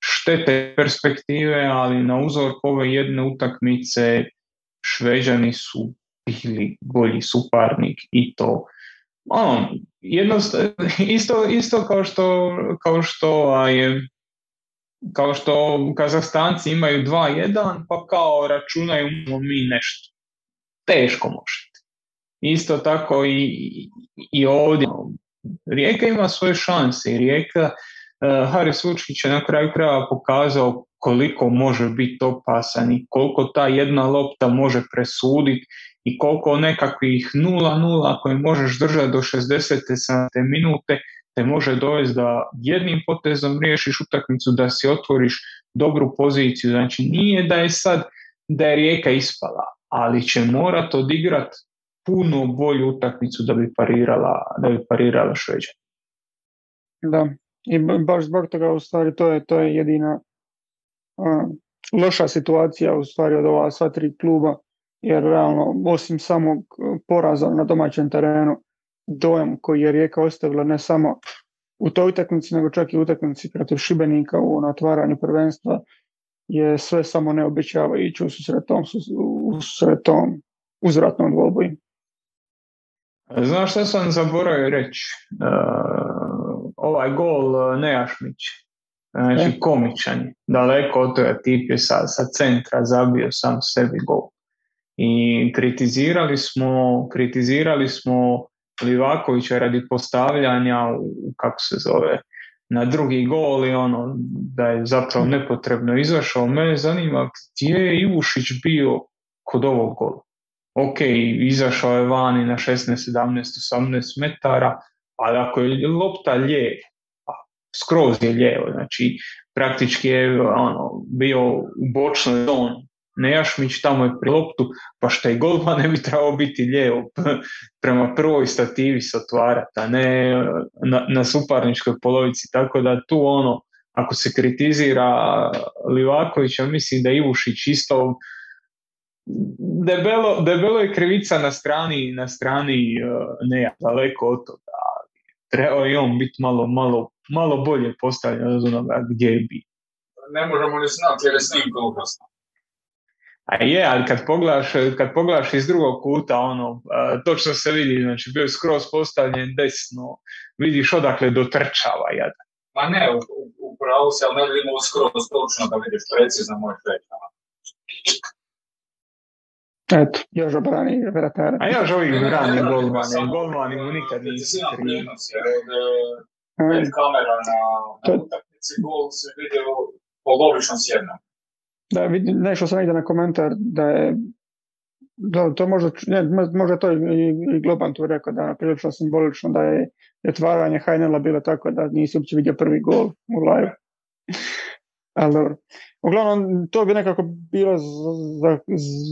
štete perspektive, ali na uzor ove jedne utakmice Šveđani su bili bolji suparnik i to ono, isto, isto kao što, kao što je kao što Kazahstanci imaju 2-1, pa kao računaju mi nešto. Teško možete. Isto tako i, i ovdje. Rijeka ima svoje šanse Rijeka, uh, Haris Vučkić je na kraju kraja pokazao koliko može biti opasan i koliko ta jedna lopta može presuditi i koliko nekakvih 0-0 koje možeš držati do 60. minute te može dovesti da jednim potezom riješiš utakmicu, da si otvoriš dobru poziciju. Znači nije da je sad da je rijeka ispala, ali će morat odigrati puno bolju utakmicu da bi parirala, da bi parirala Šveđa. Da, i baš zbog toga u stvari to je, to je jedina uh, loša situacija u stvari od ova sva tri kluba, jer realno osim samog poraza na domaćem terenu dojam koji je Rijeka ostavila ne samo u toj utakmici, nego čak i u utakmici protiv Šibenika u otvaranju prvenstva je sve samo ne obećava ići u susretom, u susretom uzvratnom dvoboju. Znaš što sam zaboravio reći? Uh, ovaj gol Nejašmić, znači e? komičan daleko od toga tip je sa, sa centra zabio sam sebi gol. I kritizirali smo, kritizirali smo Livakovića radi postavljanja u, kako se zove, na drugi gol i ono da je zapravo nepotrebno izašao. Mene zanima gdje je Ivušić bio kod ovog gola. Ok, izašao je vani na 16, 17, 18 metara, ali ako je lopta lijeva, skroz je lijevo, znači praktički je ono, bio u bočnoj zoni, Nejašmić tamo je pri loptu, pa šta i golman ne bi trebao biti lijevo prema prvoj stativi se otvarati, a ne na, na suparničkoj polovici. Tako da tu ono, ako se kritizira Livakovića, mislim da Ivušić isto debelo, debelo je krivica na strani, na strani uh, ne, daleko od toga. trebao i on biti malo, malo, malo bolje postavljen od onoga gdje bi. Ne možemo ni znati jer je snimka ukrasna. A je, ali kad pogledaš, kad pogledaš iz drugog kuta, ono, točno se vidi, znači bio je skroz postavljen desno, vidiš odakle dotrčava jadan. Ma ne, upravo se, ali ne vidimo skroz točno da vidiš precizno moj ono. Eto, još obrani vratara. A još ovih brani golmani, golmani mu nikad krivi. Pet kamera na, utakmici, gol se vidio polovično sjedno. Da, nešto sam negdje na komentar da je da, to možda, ne, možda to i, i tu rekao da prilično simbolično da je otvaranje Hajnela bilo tako da nisi uopće vidio prvi gol u live. Ali dobro. Uglavnom, to bi nekako bilo za,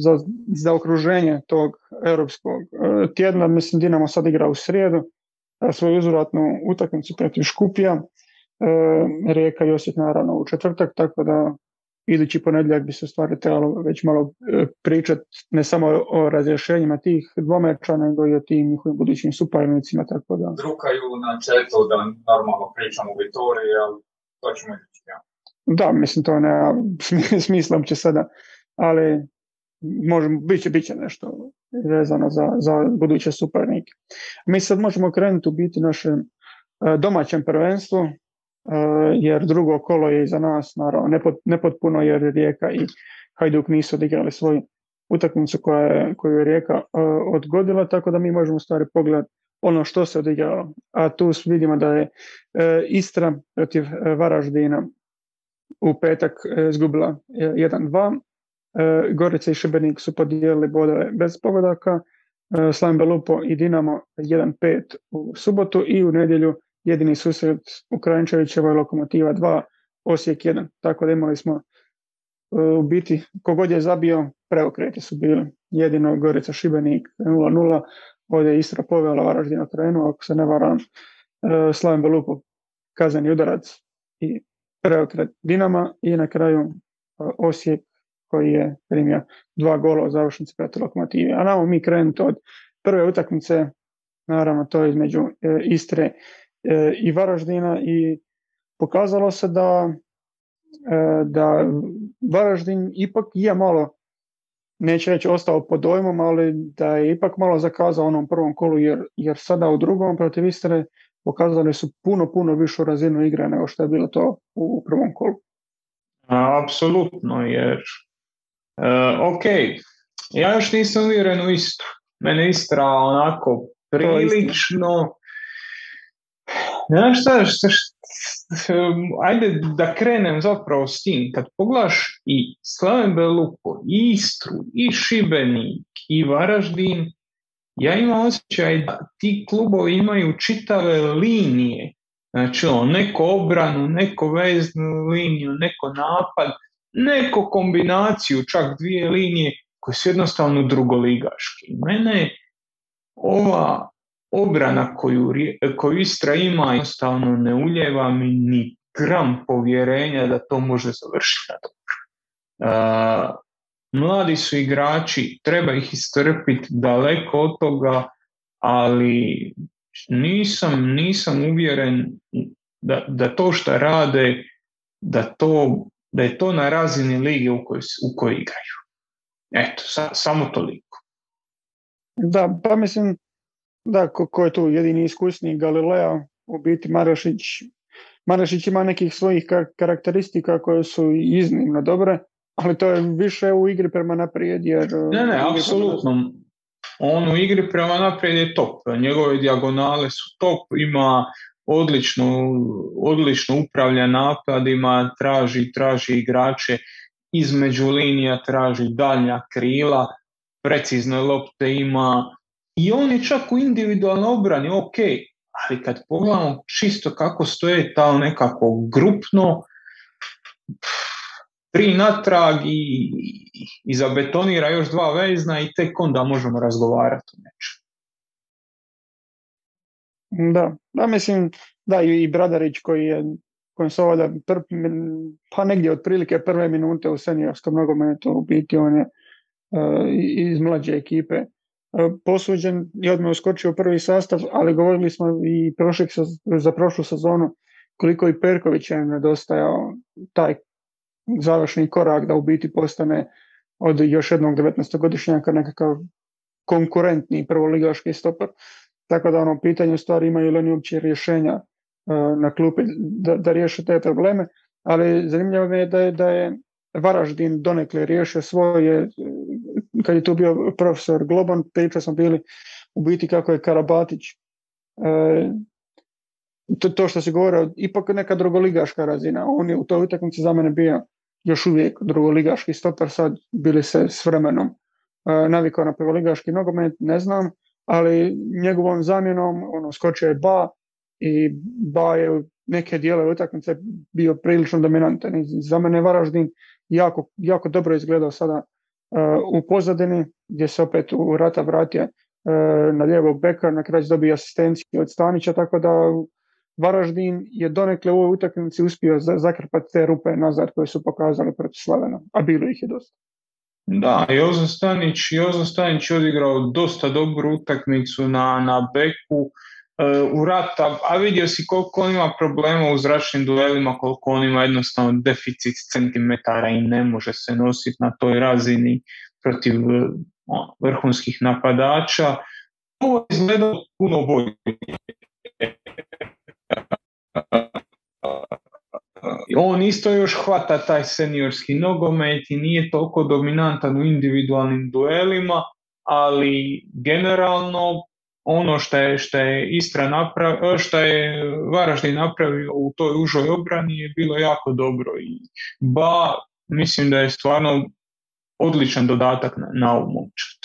za, za okruženje tog europskog e, tjedna. Mislim, Dinamo sad igra u srijedu svoju uzvratnu utakmicu protiv Škupija. E, Rijeka i Osijek naravno u četvrtak, tako da idući ponedjeljak bi se stvari trebalo već malo e, pričati ne samo o razrješenjima tih dvomeča, nego i o tim njihovim budućim suparnicima, tako da... Drukaju na četu da normalno pričamo o Vitoriji, ali to ćemo Da, mislim, to nema smisla uopće sada, ali možemo, bit će, bit će nešto vezano za, za buduće suparnike. Mi sad možemo krenuti u biti našem e, domaćem prvenstvu, jer drugo kolo je iza nas, naravno, nepotpuno jer Rijeka i Hajduk nisu odigrali svoju utakmicu koja je, koju je Rijeka e, odgodila, tako da mi možemo stvari pogledati ono što se odigralo. A tu vidimo da je Istra protiv Varaždina u petak e, izgubila 1-2. E, Gorica i Šibenik su podijelili bodove bez pogodaka. E, Slam Belupo i Dinamo 1-5 u subotu i u nedjelju jedini susret u Krajnčevićevoj Lokomotiva 2, Osijek 1. Tako da imali smo u biti, kogod je zabio, preokreti su bili. Jedino Gorica Šibenik 0-0, ovdje je Istra povela Varaždina trenu, ako se ne varam, Slaven Belupo kazani udarac i preokret Dinama i na kraju e, Osijek koji je primio dva gola u završnici protiv lokomotive. A namo mi krenuti od prve utakmice, naravno to je između e, Istre e, i Varaždina i pokazalo se da, da Varaždin ipak je malo neće reći ostao pod dojmom, ali da je ipak malo zakazao onom prvom kolu, jer, jer sada u drugom protiv Istre pokazali su puno, puno višu razinu igre nego što je bilo to u prvom kolu. Apsolutno, jer uh, ok, ja još nisam uvjeren u Istru. Mene Istra onako prilično Znaš šta, šta, šta, ajde da krenem zapravo s tim. Kad poglaš i Slaven Belupo, i Istru, i Šibenik, i Varaždin, ja imam osjećaj da ti klubovi imaju čitave linije, znači ono, neko obranu, neko veznu liniju, neko napad, neko kombinaciju, čak dvije linije koje su jednostavno drugoligaški. Mene ova obrana koju, koju Istra ima jednostavno ne uljeva mi ni gram povjerenja da to može završiti na dobro. Mladi su igrači, treba ih istrpiti daleko od toga, ali nisam, nisam uvjeren da, da to što rade, da, to, da je to na razini lige u kojoj, u kojoj igraju. Eto, sa, samo toliko. Da, pa mislim, da, ko, ko je tu jedini iskusni Galilea, u biti Marešić, Marešić ima nekih svojih karakteristika koje su iznimno dobre, ali to je više u igri prema naprijed. Jer, ne, ne, apsolutno. On u igri prema naprijed je top. Njegove dijagonale su top, ima odlično, odlično upravlja napadima, traži, traži igrače između linija, traži daljnja krila, precizne lopte ima i on je čak u individualnoj obrani ok, ali kad pogledamo čisto kako stoje ta nekako grupno, tri natrag i, i zabetonira još dva vezna i tek onda možemo razgovarati o nečem. Da, da mislim, da i Bradarić koji je kojem se ovdje pa negdje otprilike prve minute u seniorskom nogometu u biti on je uh, iz mlađe ekipe posuđen i odmah uskočio u prvi sastav, ali govorili smo i prošli, za prošlu sezonu koliko i Perković je nedostajao taj završni korak da u biti postane od još jednog 19-godišnjaka nekakav konkurentni prvoligaški stoper. Tako da ono pitanje stvari imaju li oni uopće rješenja e, na klupi da, da riješe te probleme, ali zanimljivo je da je, da je Varaždin donekle riješio svoje, kad je tu bio profesor Globan, priča smo bili u biti kako je Karabatić e, to, to što se govorio, ipak neka drugoligaška razina. On je u toj utakmici za mene bio još uvijek drugoligaški stoper, sad bili se s vremenom e, navikao na prvoligaški nogomet, ne znam, ali njegovom zamjenom ono, skočio je Ba i Ba je neke dijele utakmice bio prilično dominantan. I za mene Varaždin jako, jako dobro izgledao sada u pozadini, gdje se opet u rata vratio uh, na lijevog beka, na kraju dobio asistenciju od Stanića, tako da Varaždin je donekle u ovoj utakmici uspio zakrpati te rupe nazad koje su pokazali protiv Slavena, a bilo ih je dosta. Da, Jozo Stanić, Jozo Stanić odigrao dosta dobru utakmicu na, na beku e, u rata, a vidio si koliko on ima problema u zračnim duelima, koliko on ima jednostavno deficit centimetara i ne može se nositi na toj razini protiv e, ono, vrhunskih napadača. Ovo izgleda puno bolje on isto još hvata taj seniorski nogomet i nije toliko dominantan u individualnim duelima, ali generalno ono što je, što je Istra napravio, što je Varaždin napravio u toj užoj obrani je bilo jako dobro i ba mislim da je stvarno odličan dodatak na, na ovu momčad.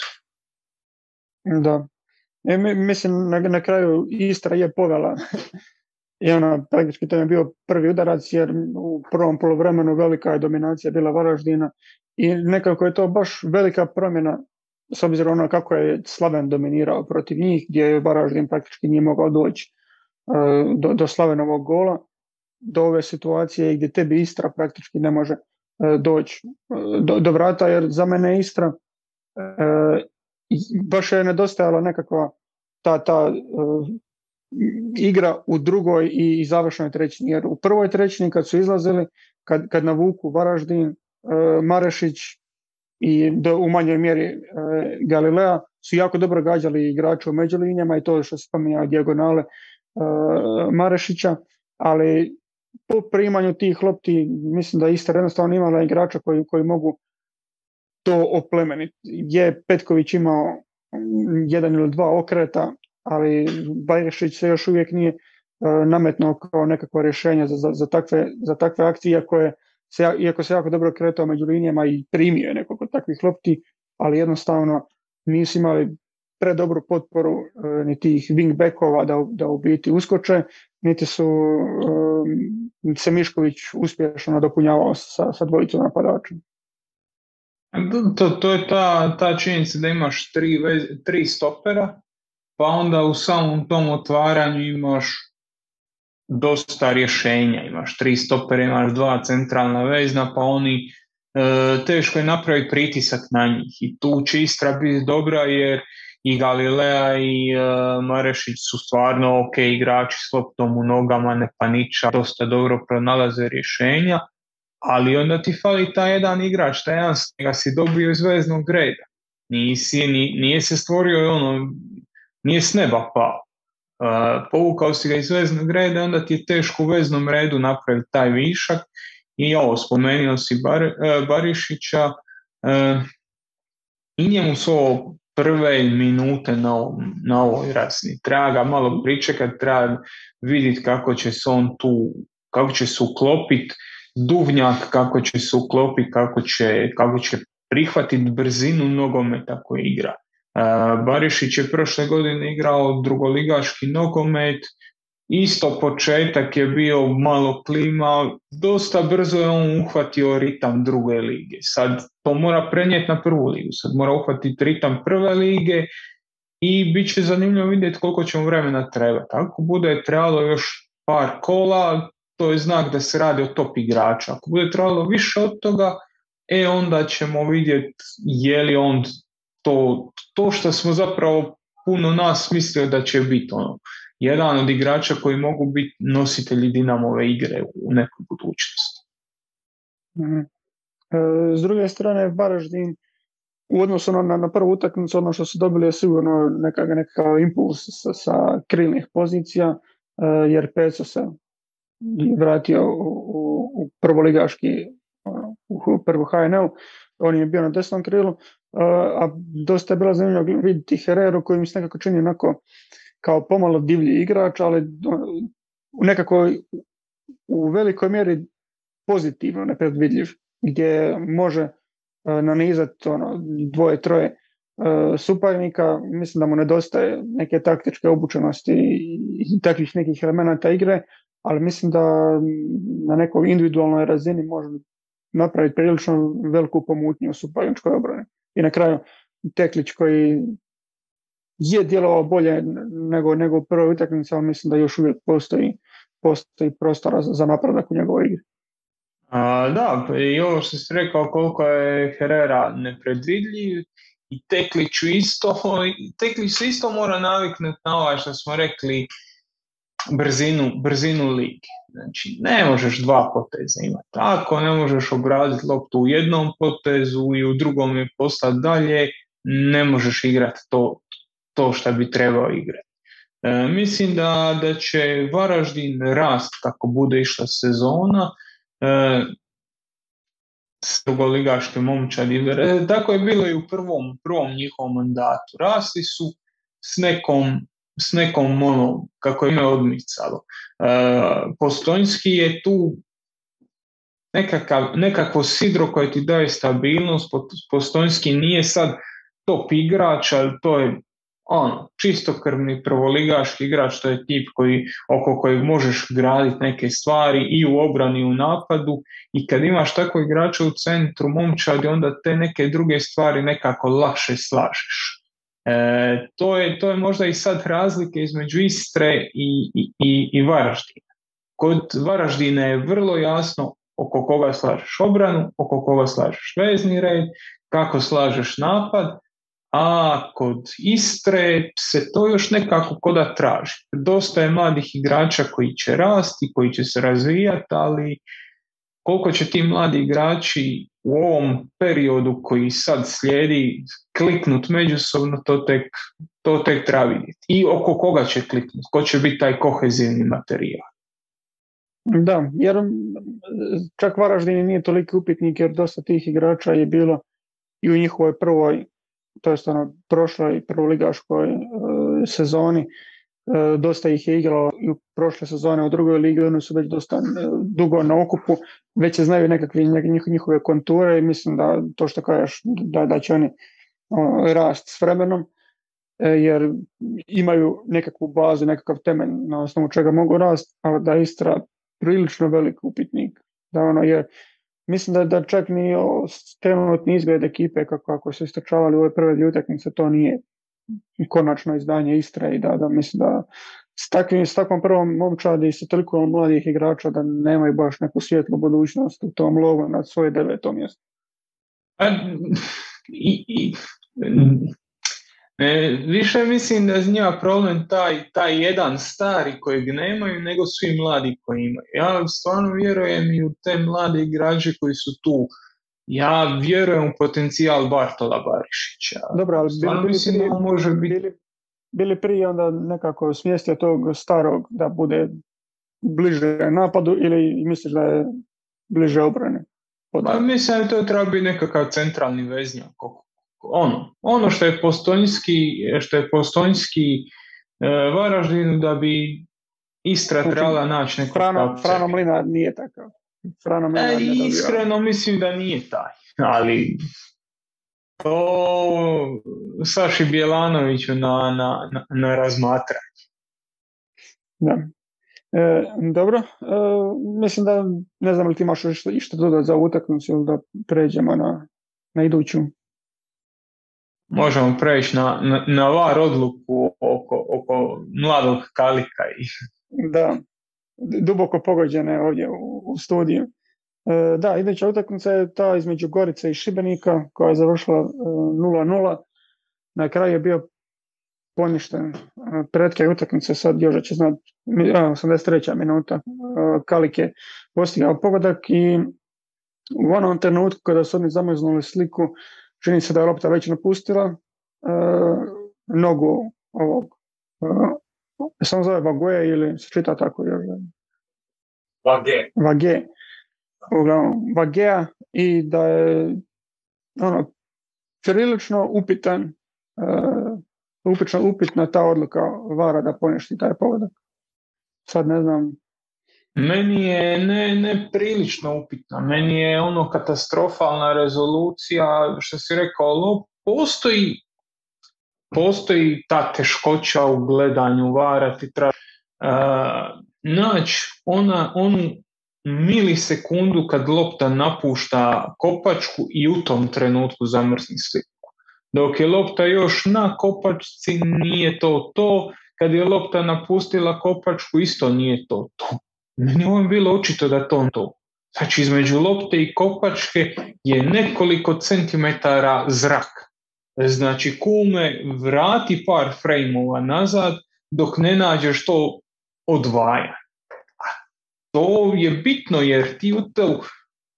Da. E, mislim na, na kraju Istra je povela i ono, praktički to je bio prvi udarac jer u prvom polovremenu velika je dominacija bila Varaždina i nekako je to baš velika promjena s obzirom na kako je Slaven dominirao protiv njih gdje je Varaždin praktički nije mogao doći e, do, do Slavenovog gola do ove situacije gdje tebi Istra praktički ne može e, doći e, do, do vrata jer za mene Istra baš je nedostajala nekakva ta, ta igra u drugoj i završnoj trećini. Jer u prvoj trećini kad su izlazili, kad, kad navuku Varaždin, Marešić i do, u manjoj mjeri e, Galilea su jako dobro gađali igrače u međulinjama i to što se spominja dijagonale e, Marešića, ali po primanju tih lopti mislim da Istra jednostavno imala igrača koji, koji mogu to oplemeniti. Je Petković imao jedan ili dva okreta, ali Bajrešić se još uvijek nije uh, nametnuo kao nekakvo rješenje za, za, za, takve, za takve akcije koje se, iako se jako dobro kretao među linijama i primio je nekoliko takvih lopti, ali jednostavno nisu imali predobru potporu uh, ni tih wingbackova da, da u biti uskoče, niti su uh, se Mišković uspješno nadopunjavao sa, sa dvojicom napadača. To, to je ta, ta činjenica da imaš tri, tri stopera pa onda u samom tom otvaranju imaš dosta rješenja, imaš tri stopere, imaš dva centralna vezna, pa oni e, teško je napraviti pritisak na njih i tu će Istra biti dobra jer i Galilea i e, Marešić su stvarno ok igrači s loptom u nogama, ne paniča, dosta dobro pronalaze rješenja, ali onda ti fali taj jedan igrač, taj jedan ga si dobio iz veznog reda. Nisi, nije se stvorio ono nije s neba pao. Povukao si ga iz veznog reda, onda ti je teško u veznom redu napraviti taj višak i ovo, spomenuo si Bar, uh, Barišića uh, i njemu su prve minute na, na ovoj razini. Treba ga malo pričekati, treba vidjeti kako će se on tu, kako će se uklopiti, duvnjak kako će se uklopiti, kako će, kako će prihvatiti brzinu nogometa koji igra. Barišić je prošle godine igrao drugoligaški nogomet, isto početak je bio malo klima, dosta brzo je on uhvatio ritam druge lige. Sad to mora prenijeti na prvu ligu, sad mora uhvatiti ritam prve lige i bit će zanimljivo vidjeti koliko će mu vremena trebati. Ako bude trebalo još par kola, to je znak da se radi o top igrača. Ako bude trebalo više od toga, e onda ćemo vidjeti je li on to, to što smo zapravo puno nas mislio da će biti ono, jedan od igrača koji mogu biti nositelji Dinamove igre u nekoj budućnosti. Mhm. E, s druge strane, Varaždin u odnosu na, na prvu utakmicu, ono što su dobili je sigurno nekakav, nekakav impuls sa, sa krilnih pozicija, e, jer Peco se vratio u, u, u prvoligaški, ono, u prvu HNL, on je bio na desnom krilu, a dosta je bilo zanimljivo vidjeti Hereru koji mi se nekako čini onako kao pomalo divlji igrač, ali u nekako u velikoj mjeri pozitivno nepredvidljiv, gdje može E, nanizati ono, dvoje, troje e, suparnika, mislim da mu nedostaje neke taktičke obučenosti i takvih nekih elemenata igre, ali mislim da na nekoj individualnoj razini može napraviti prilično veliku pomutnju u suparničkoj obrani. I na kraju Teklić koji je djelovao bolje nego, nego u prvoj utakmici, ali mislim da još uvijek postoji, postoji prostora za, napredak u njegovoj igri. A, da, i ovo što si rekao koliko je Herrera nepredvidljiv i Tekliću isto, Teklić se isto mora naviknuti na ovaj što smo rekli brzinu, brzinu lige. Znači, ne možeš dva poteza imati tako, ne možeš obraditi loptu u jednom potezu i u drugom je postati dalje, ne možeš igrati to, to što bi trebao igrati. E, mislim da, da će Varaždin rast kako bude išla sezona, E, drugoligaške momčadi. E, tako je bilo i u prvom, prvom njihovom mandatu. Rasli su s nekom, s nekom ono, kako je odmicalo. E, Postojnski je tu nekakav, nekakvo sidro koje ti daje stabilnost. Postojnski nije sad top igrač, ali to je ono, čistokrvni prvoligaški igrač, to je tip koji, oko kojeg možeš graditi neke stvari i u obrani i u napadu i kad imaš tako igrača u centru momčadi, onda te neke druge stvari nekako lakše slažeš. E, to, je, to je možda i sad razlike između Istre i, i, i Varaždina. Kod Varaždina je vrlo jasno oko koga slažeš obranu, oko koga slažeš vezni red, kako slažeš napad, a kod Istre se to još nekako koda traži. Dosta je mladih igrača koji će rasti, koji će se razvijati, ali koliko će ti mladi igrači u ovom periodu koji sad slijedi kliknut međusobno, to tek, to tek treba vidjeti. I oko koga će kliknut, ko će biti taj kohezivni materijal. Da, jer čak Varaždin nije toliki upitnik jer dosta tih igrača je bilo i u njihovoj prvoj to je ono prošloj prvoligaškoj e, sezoni dosta ih je igralo i u prošle sezone u drugoj ligi, oni su već dosta e, dugo na okupu, već se znaju nekakve njihove konture i mislim da to što kažeš da, da će oni rast s vremenom jer imaju nekakvu bazu, nekakav temelj na osnovu čega mogu rast, ali da Istra prilično velik upitnik. Da ono je Mislim da, da čak ni trenutni izgled ekipe kako, kako su istračavali u ove prve dvije utakmice, to nije konačno izdanje Istre i da, da mislim da s, takvim, s takvom prvom momčadi i sa toliko mladih igrača da nemaju baš neku svijetlu budućnost u tom lovu na svoje deveto mjesto. I, i, E, više mislim da je njima problem taj, taj jedan stari kojeg nemaju nego svi mladi koji imaju. Ja stvarno vjerujem i u te mlade igrače koji su tu. Ja vjerujem u potencijal Bartola Barišića. Dobro, ali bili, mislim da može biti... Bili, bili prije onda nekako smjestio tog starog da bude bliže napadu ili misliš da je bliže obrane? Pa mislim da to treba biti nekakav centralni veznjak ono, ono što je postojnski, što je postojnski e, Varaždin da bi Istra znači, trebala naći neko Frano, Frano Mlinar nije takav. Frano e, iskreno mislim da nije taj, ali to Saši Bjelanoviću na, na, na, na razmatranje. Da. E, dobro, e, mislim da ne znam li ti imaš išta, išta dodati za utakmicu ili da pređemo na, na iduću možemo preći na, na, na var odluku oko, oko mladog Kalika. I... Da, duboko pogođene ovdje u, u studiju. E, da, iduća utakmica je ta između Gorice i Šibenika koja je završila 0-0. na kraju je bio poništen. Pretke utakmice sad još će znati 83. minuta Kalik je postigao pogodak i u onom trenutku kada su oni zamrznuli sliku čini se da je lopta već napustila nogu ovog samo zove Vagoje ili se čita tako Vage. Vage. Uglavnom, Vagea i da je ono, prilično upitan uh, upitna ta odluka Vara da poništi taj pogodak. Sad ne znam. Meni je ne, ne prilično upitna. Meni je ono katastrofalna rezolucija, što si rekao, postoji postoji ta teškoća u gledanju vara, ti treba uh, naći ona, onu milisekundu kad lopta napušta kopačku i u tom trenutku zamrzni sliku. Dok je lopta još na kopačci nije to to, kad je lopta napustila kopačku isto nije to to. Meni je bilo očito da to to. Znači između lopte i kopačke je nekoliko centimetara zrak. Znači kume vrati par frejmova nazad dok ne nađeš to odvaja. To je bitno jer ti u to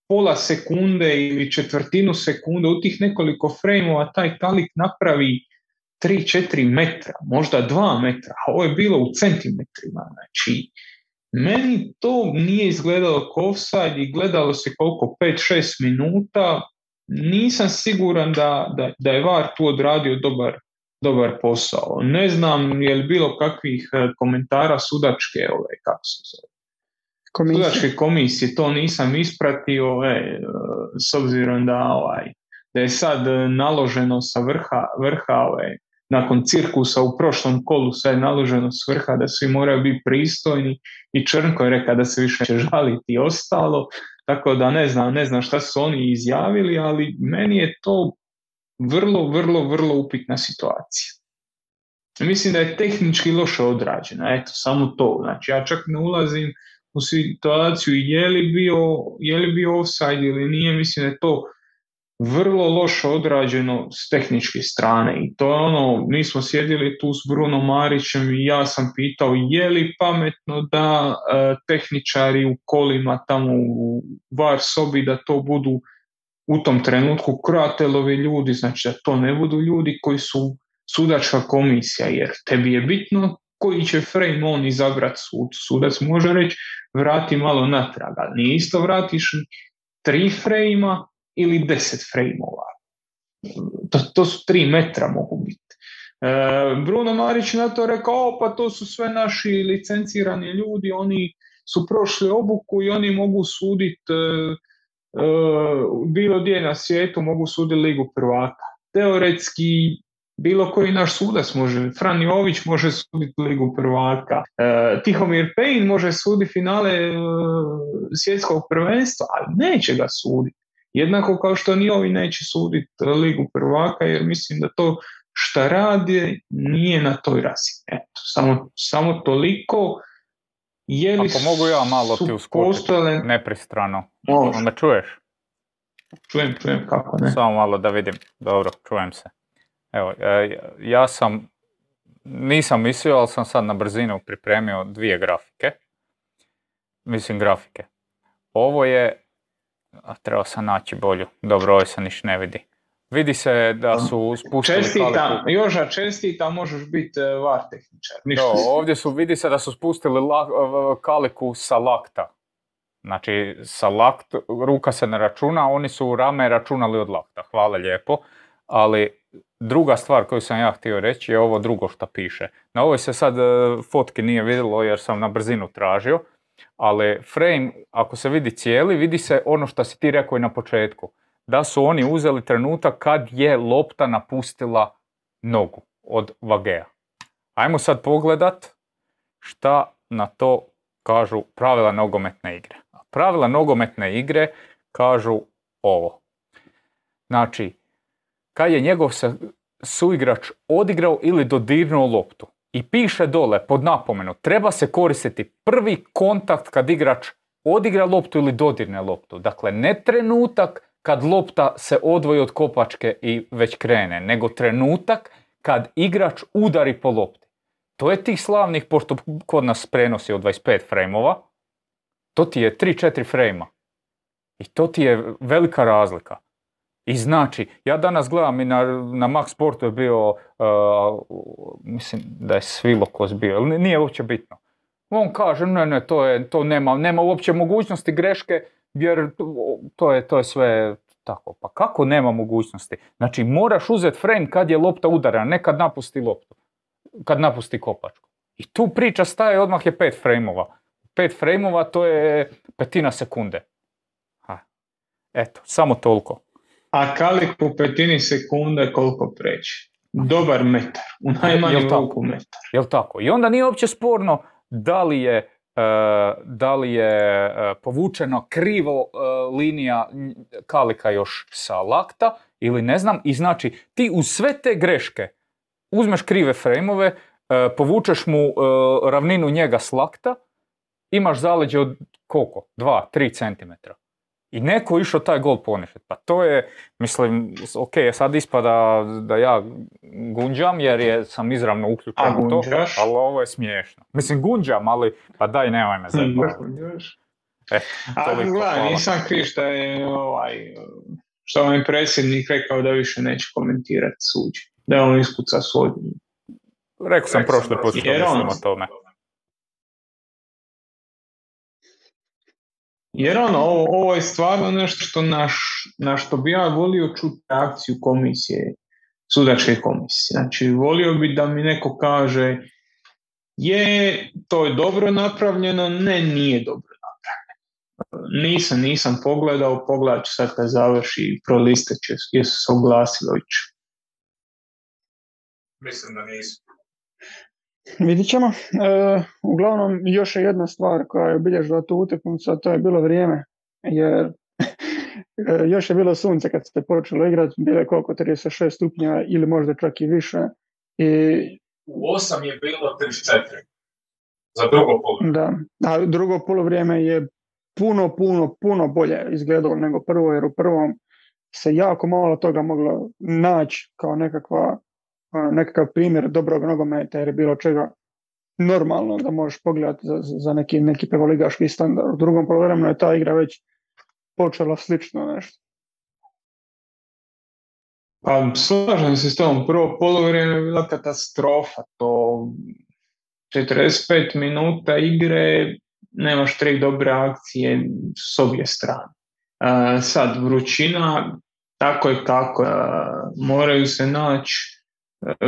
pola sekunde ili četvrtinu sekunde u tih nekoliko frejmova taj talik napravi 3-4 metra, možda 2 metra, a ovo je bilo u centimetrima. Znači, meni to nije izgledalo kao offside i gledalo se koliko 5-6 minuta, nisam siguran da, da, da je VAR tu odradio dobar, dobar posao. Ne znam je li bilo kakvih e, komentara sudačke, ove, kako se zove, komisije. sudačke komisije, to nisam ispratio, e, s obzirom da, ovaj, da je sad naloženo sa vrha, vrha ove, nakon cirkusa u prošlom kolu sve je naloženo s vrha da svi moraju biti pristojni i Črnko je rekao da se više neće žaliti i ostalo, tako da ne znam, ne znam šta su oni izjavili, ali meni je to vrlo, vrlo, vrlo upitna situacija. Mislim da je tehnički loše odrađena, eto, samo to. Znači, ja čak ne ulazim u situaciju je li bio, je li bio offside ili nije, mislim da je to vrlo loše odrađeno s tehničke strane i to je ono, mi smo sjedili tu s Bruno Marićem i ja sam pitao je li pametno da e, tehničari u kolima tamo u var sobi da to budu u tom trenutku kratelovi ljudi, znači da to ne budu ljudi koji su sudačka komisija, jer tebi je bitno koji će frame on izabrati sud. Sudac može reći vrati malo natrag, ali nije isto vratiš tri frejma ili deset frejmova. To, to su tri metra mogu biti. E, Bruno Marić na to rekao, pa to su sve naši licencirani ljudi, oni su prošli obuku i oni mogu suditi e, e, bilo gdje na svijetu, mogu suditi ligu prvaka. Teoretski bilo koji naš sudac može, Fran Jović može suditi ligu prvaka, Tihomir Pejn može suditi finale svjetskog prvenstva, ali neće ga suditi. Jednako kao što ni ovi neće suditi ligu prvaka, jer mislim da to šta radi nije na toj razini. Eto, samo, samo toliko. Je li Ako mogu ja malo ti uskočiti, nepristrano. Onda čuješ? Čujem, čujem, kako ne. Samo malo da vidim. Dobro, čujem se. Evo, e, ja sam, nisam mislio, ali sam sad na brzinu pripremio dvije grafike. Mislim grafike. Ovo je, treba sam naći bolju, dobro, ovo se niš ne vidi. Vidi se da su spustili čestitam, kaliku. Joža, čestita, možeš biti e, var tehničar. ovdje su, vidi se da su spustili kaliku sa lakta. Znači, sa lakt, ruka se ne računa, oni su rame računali od lakta. Hvala lijepo. Ali druga stvar koju sam ja htio reći je ovo drugo što piše. Na ovoj se sad e, fotke nije vidjelo jer sam na brzinu tražio, ali frame, ako se vidi cijeli, vidi se ono što si ti rekao i na početku. Da su oni uzeli trenutak kad je lopta napustila nogu od Vagea. Ajmo sad pogledat šta na to kažu pravila nogometne igre. Pravila nogometne igre kažu ovo. Znači, kad je njegov suigrač odigrao ili dodirnuo loptu. I piše dole pod napomenu, treba se koristiti prvi kontakt kad igrač odigra loptu ili dodirne loptu. Dakle, ne trenutak kad lopta se odvoji od kopačke i već krene, nego trenutak kad igrač udari po lopti. To je tih slavnih, pošto kod nas prenosi od 25 frejmova, to ti je 3-4 frejma. I to ti je velika razlika. I znači, ja danas gledam i na, na Max Sportu je bio, uh, mislim da je Svilokos bio, nije uopće bitno. On kaže, ne, ne, to, je, to nema, nema uopće mogućnosti greške, jer to je, to je sve tako. Pa kako nema mogućnosti? Znači, moraš uzeti frame kad je lopta udarana, ne kad napusti loptu, kad napusti kopačku. I tu priča staje, odmah je pet frameova. Pet frameova to je petina sekunde. Ha. Eto, samo toliko a kalik po petini sekunde koliko preći. Dobar metar, u najmanju ruku metar. Jel tako? I onda nije uopće sporno da li je, e, da li je e, povučeno krivo e, linija kalika još sa lakta ili ne znam. I znači ti uz sve te greške uzmeš krive frejmove, povučeš mu ravninu njega s lakta, imaš zaleđe od koliko? 2-3 cm i neko išao taj gol poništiti. Pa to je, mislim, ok, sad ispada da ja gunđam jer je, sam izravno uključen u to, ali ovo je smiješno. Mislim, gunđam, ali pa daj, nemoj me zebati. E, ali gledaj, nisam kriv što je ovaj, što vam je predsjednik rekao da više neće komentirati suđe. Da on ispuca svoj. Rekao sam prošle put što mislim o tome. Jer ono, ovo, ovo je stvarno nešto što naš, na što bi ja volio čuti reakciju komisije, sudačke komisije. Znači, volio bi da mi neko kaže je, to je dobro napravljeno, ne, nije dobro napravljeno. Nisam, nisam pogledao, pogledat ću sad kad završi, proliste će, jesu se oglasili Mislim da nisu. Vidit ćemo. E, uglavnom, još je jedna stvar koja je obilježila tu utakmicu, a to je bilo vrijeme, jer e, još je bilo sunce kad ste počeli igrati, bilo je koliko, 36 stupnja ili možda čak i više. I... U 8 je bilo 34. Za drugo polo. Da, a drugo vrijeme je puno, puno, puno bolje izgledalo nego prvo, jer u prvom se jako malo toga moglo naći kao nekakva nekakav primjer dobrog nogometa jer je bilo čega normalno da možeš pogledati za, za neki, neki prvoligaški standard. U drugom programu je ta igra već počela slično nešto. Pa slažem se s tom. Prvo polovrijeme je bila katastrofa. To 45 minuta igre, nemaš tri dobre akcije s obje strane. sad, vrućina, tako je kako. moraju se naći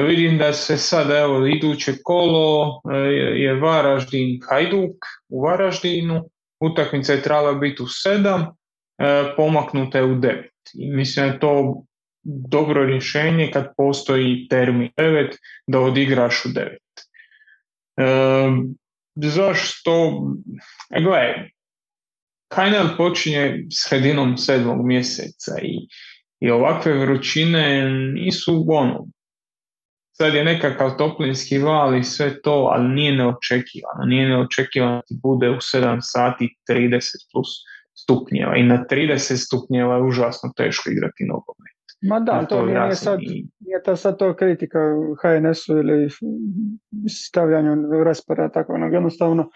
Vidim da se sad, evo, iduće kolo e, je Varaždin Hajduk u Varaždinu, utakmica je trebala biti u sedam, e, pomaknuta je u devet. I mislim da je to dobro rješenje kad postoji termin devet, da odigraš u devet. E, zašto? E, gledaj, Kajnel počinje sredinom sedmog mjeseca i, i ovakve vrućine nisu ono, sad je nekakav toplinski val i sve to, ali nije neočekivano. Nije neočekivano da bude u 7 sati 30 plus stupnjeva i na 30 stupnjeva je užasno teško igrati nogomet. Ma da, to, nije, sad, nije to sad to kritika HNS-u ili stavljanju rasporeda takvog, jednostavno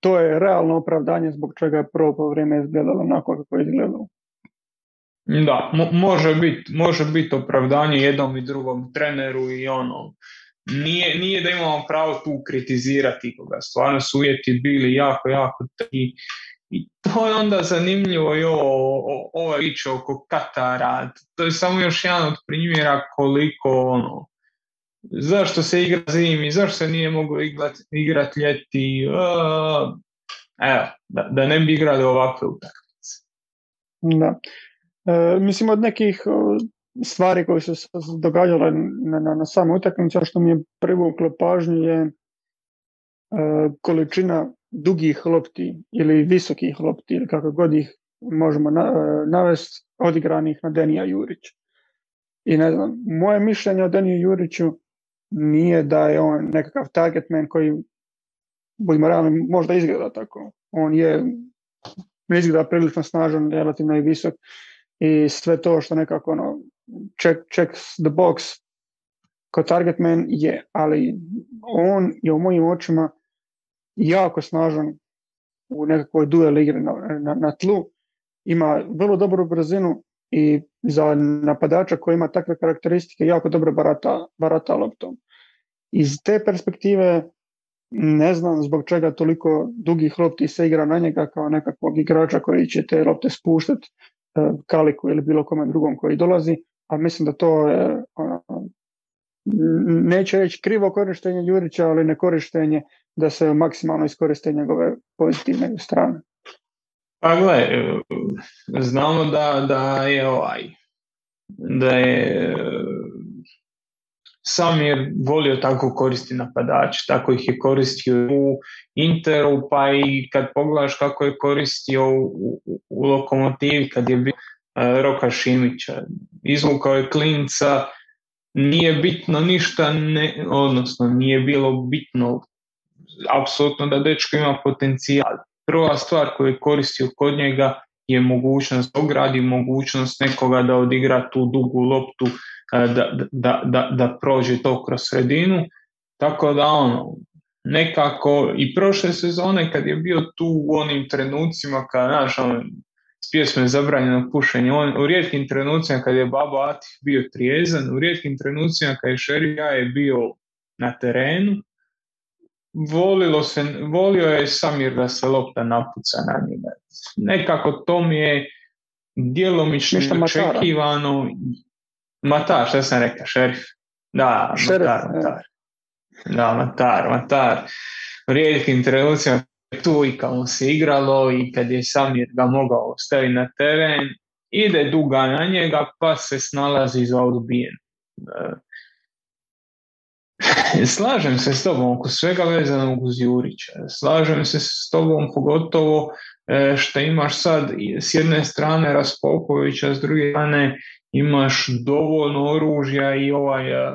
to je realno opravdanje zbog čega je prvo vrijeme izgledalo onako kako je izgledalo. Da, može biti može bit opravdanje jednom i drugom treneru i ono, nije, nije da imamo pravo tu kritizirati koga, stvarno su uvjeti bili jako, jako i, i to je onda zanimljivo i ovo, ovo riče oko Katara, to je samo još jedan od primjera koliko ono, zašto se igra zimi, zašto se nije moglo igrati igrat ljeti, evo, da, da ne bi igrali ovakve utakmice. Da. E, mislim od nekih stvari koje su se događale na, na, na samoj utakmici, što mi je privuklo pažnju je e, količina dugih lopti ili visokih lopti ili kako god ih možemo na, e, navesti odigranih na Denija Jurić. I ne znam, moje mišljenje o Deniju Juriću nije da je on nekakav target man koji budimo realni, možda izgleda tako. On je izgleda prilično snažan, relativno i visok i sve to što nekako ono, check, check the box kao target man je, ali on je u mojim očima jako snažan u nekakvoj duel igri na, na, na tlu. Ima vrlo dobru brzinu i za napadača koji ima takve karakteristike jako dobro barata, barata loptom. Iz te perspektive ne znam zbog čega toliko dugih lopti se igra na njega kao nekakvog igrača koji će te lopte spuštati Kaliku ili bilo kome drugom koji dolazi, a mislim da to je ono, neće reći krivo korištenje Jurića, ali ne korištenje da se maksimalno iskoriste njegove pozitivne strane. Pa gle, znamo da, da je ovaj, da je sam je volio tako koristi napadač, tako ih je koristio u Interu, pa i kad pogledaš kako je koristio u, u, Lokomotivi, kad je bio uh, Roka Šimića, izvukao je klinca, nije bitno ništa, ne, odnosno nije bilo bitno apsolutno da dečko ima potencijal. Prva stvar koju je koristio kod njega je mogućnost ogradi, mogućnost nekoga da odigra tu dugu loptu, da, da, da, da prođe to kroz sredinu. Tako da ono, nekako i prošle sezone kad je bio tu u onim trenucima kad naš ono, s pjesme zabranjeno pušenje, on u rijetkim trenucima kad je Baba Atif bio trijezan, u rijetkim trenucima kad je Šerija je bio na terenu, volilo se, volio je Samir da se lopta napuca na njega. Nekako to mi je djelomično očekivano. Matar, šta sam rekao, šerif? Da, Šerif, Matar, Matar. Da, Matar, Matar. U rijetkim trenucima tu i kad mu se igralo i kad je Samir ga mogao staviti na teren, ide duga na njega pa se snalazi za odbijen. Slažem se s tobom oko svega vezanog uz Jurića. Slažem se s tobom pogotovo e, što imaš sad s jedne strane Raspopovića, s druge strane imaš dovoljno oružja i ovaj e,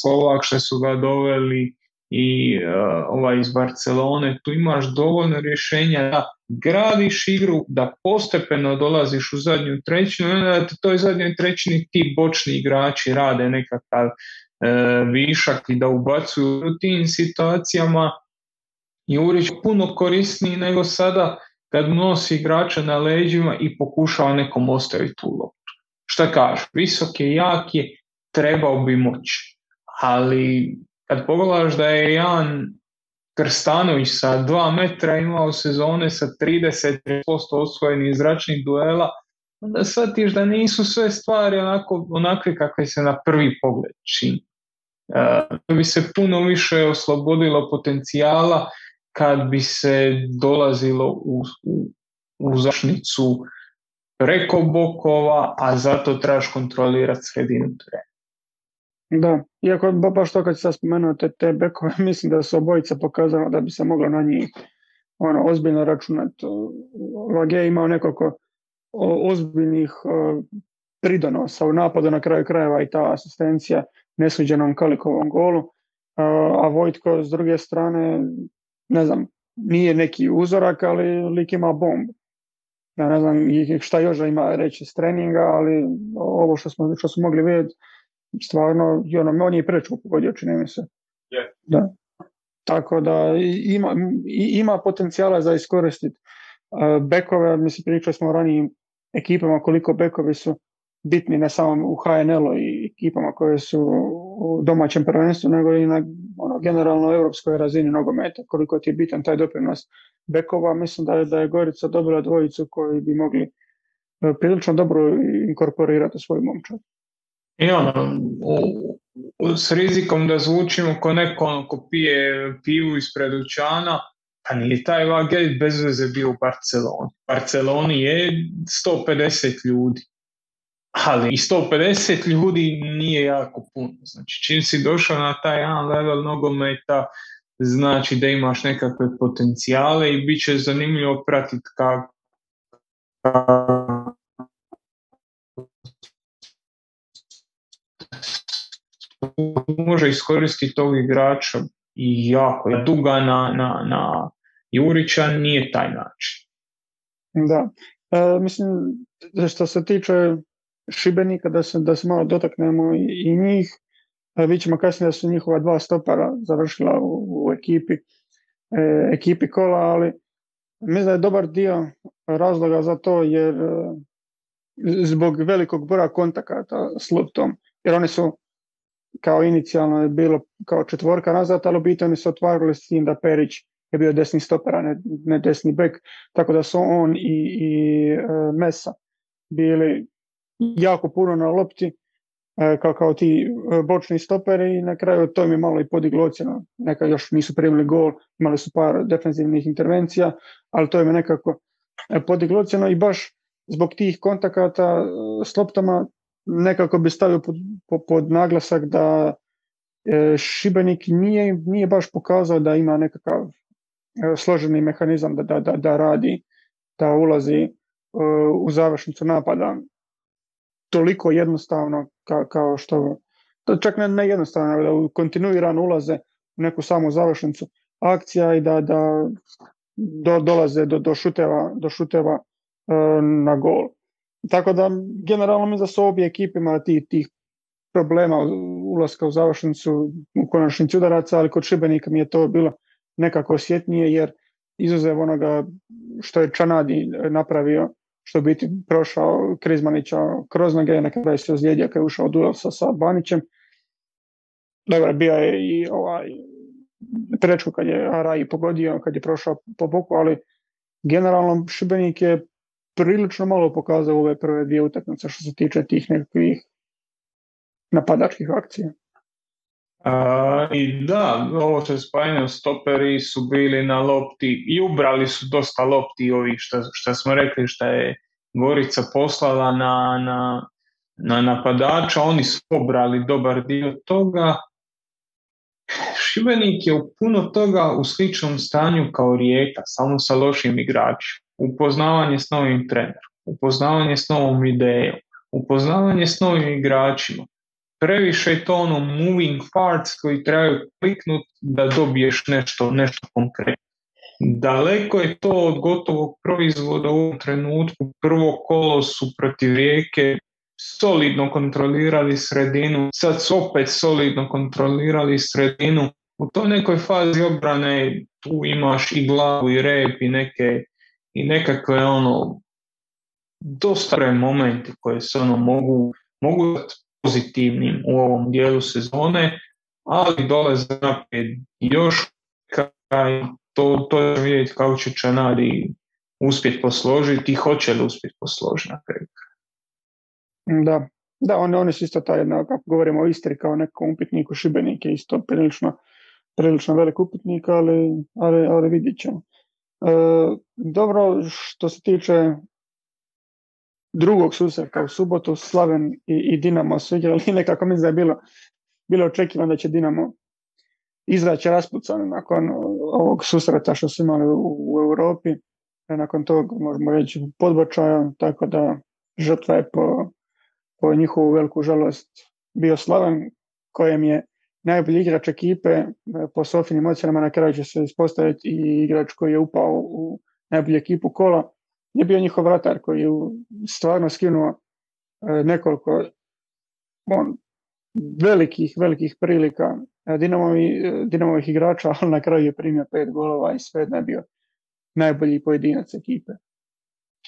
Slovak što su ga doveli i e, ovaj iz Barcelone, tu imaš dovoljno rješenja da gradiš igru, da postepeno dolaziš u zadnju trećinu i onda da toj zadnjoj trećini ti bočni igrači rade nekakav višak i da ubacuju u tim situacijama Jurić puno korisniji nego sada kad nosi igrača na leđima i pokušava nekom ostaviti tu loptu. Šta kažu? Visok je, jak je, trebao bi moći. Ali kad pogledaš da je Jan Krstanović sa dva metra imao sezone sa 30% osvojenih zračnih duela, onda shvatiš da nisu sve stvari onako, onakve kakve se na prvi pogled čini. Da bi se puno više oslobodilo potencijala kad bi se dolazilo u, u, u zašnicu preko bokova, a zato trebaš kontrolirati sredinu terena. Da, iako baš to kad sad spomenuo te, te bekove, mislim da su obojica pokazano da bi se moglo na njih ono, ozbiljno računati. Vage imao nekoliko ozbiljnih pridonosa u napadu na kraju krajeva i ta asistencija nesuđenom Kalikovom golu, a Vojtko s druge strane, ne znam, nije neki uzorak, ali lik ima bombu. Ja ne znam šta još ima reći s treninga, ali ovo što smo, što smo mogli vidjeti, stvarno, ono, on je preču pogodio, čini mi se. Da. Tako da ima, ima potencijala za iskoristiti bekove, mislim pričali smo o ranijim ekipama koliko bekovi su bitni ne samo u HNL-u i ekipama koje su u domaćem prvenstvu, nego i na ono, generalno europskoj razini nogometa, koliko ti je bitan taj doprinos bekova. Mislim da je, da je Gorica dobila dvojicu koji bi mogli e, prilično dobro inkorporirati u svoju momčad. I ono, s rizikom da zvučimo ko neko ono, ko pije pivu ispred dućana, pa nije taj Vagel bez veze bio u Barceloni. Barceloni je 150 ljudi ali i 150 ljudi nije jako puno. Znači, čim si došao na taj jedan level nogometa, znači da imaš nekakve potencijale i bit će zanimljivo pratiti kako može iskoristiti tog igrača i jako je duga na, na, na Jurića nije taj način. Da, e, mislim što se tiče Šibenika, da se, da se malo dotaknemo i, njih. vidjet ćemo kasnije da su njihova dva stopara završila u, ekipi, e, ekipi kola, ali mislim da je dobar dio razloga za to jer e, zbog velikog broja kontakata s loptom, jer oni su kao inicijalno je bilo kao četvorka nazad, ali u biti oni su otvarali s tim da Perić je bio desni stoper, a ne, desni bek, tako da su on i, i e, Mesa bili jako puno na lopti E, kao, kao ti e, bočni stoperi i na kraju to im je malo i podiglo ocjenu. Neka još nisu primili gol, imali su par defensivnih intervencija, ali to im je nekako e, podiglo ocjenu i baš zbog tih kontakata s loptama nekako bi stavio pod, pod naglasak da Šibenik nije, nije baš pokazao da ima nekakav složeni mehanizam da, da, da radi, da ulazi u završnicu napada toliko jednostavno kao, kao što to čak ne, ne jednostavno, da kontinuirano ulaze u neku samu završnicu akcija i da, da do, dolaze do, do šuteva, do šuteva e, na gol. Tako da generalno mi za su obje ekipe imali tih, tih problema ulaska u završnicu u konačnici udaraca, ali kod Šibenika mi je to bilo nekako osjetnije jer izuzev onoga što je Čanadi napravio što biti prošao Krizmanića kroz noge, na kraju se ozlijedio kad je ušao duel sa, sa Banićem. Dobro, bio je i ovaj prečko kad je Araji pogodio, kad je prošao po boku, ali generalno Šibenik je prilično malo pokazao ove prve dvije utakmice što se tiče tih nekakvih napadačkih akcija. I da, ovo što je spajano, stoperi su bili na lopti i ubrali su dosta lopti ovih što, što smo rekli što je Gorica poslala na, na, na napadača, oni su obrali dobar dio toga. Šibenik je u puno toga u sličnom stanju kao Rijeka, samo sa lošim igračima. Upoznavanje s novim trenerom, upoznavanje s novom idejom, upoznavanje s novim igračima previše je to ono moving parts koji trebaju kliknut da dobiješ nešto, nešto konkretno. Daleko je to od gotovog proizvoda u ovom trenutku. Prvo kolo su protiv rijeke solidno kontrolirali sredinu, sad su opet solidno kontrolirali sredinu. U toj nekoj fazi obrane tu imaš i glavu i rep i neke i nekakve ono dosta momenti koje se ono mogu, mogu pozitivnim u ovom dijelu sezone, ali dolaze naprijed još kaj to, to je vidjeti kako će Čanari uspjeti posložiti i hoće li uspjeti posložiti na. Da, da oni, oni su isto ta jedna, kako govorimo o Istri kao nekom upitniku, Šibenik je isto prilično, prilično velik upitnik, ali, ali, ali vidjet ćemo. E, dobro, što se tiče drugog susreta u subotu Slaven i, i Dinamo su igrali nekako mislim da je bilo, bilo očekivano da će Dinamo izaći raspucan nakon ovog susreta što su imali u, u Europi. E, nakon tog možemo reći podbačaja, tako da žrtva je po, po njihovu veliku žalost bio Slaven kojem je najbolji igrač ekipe e, po Sofinim ocjenama na kraju će se ispostaviti i igrač koji je upao u najbolju ekipu kola je bio njihov vratar koji je stvarno skinuo e, nekoliko on, velikih, velikih prilika e, Dinamovi, e, Dinamovih igrača, ali na kraju je primio pet golova i sve je bio najbolji pojedinac ekipe.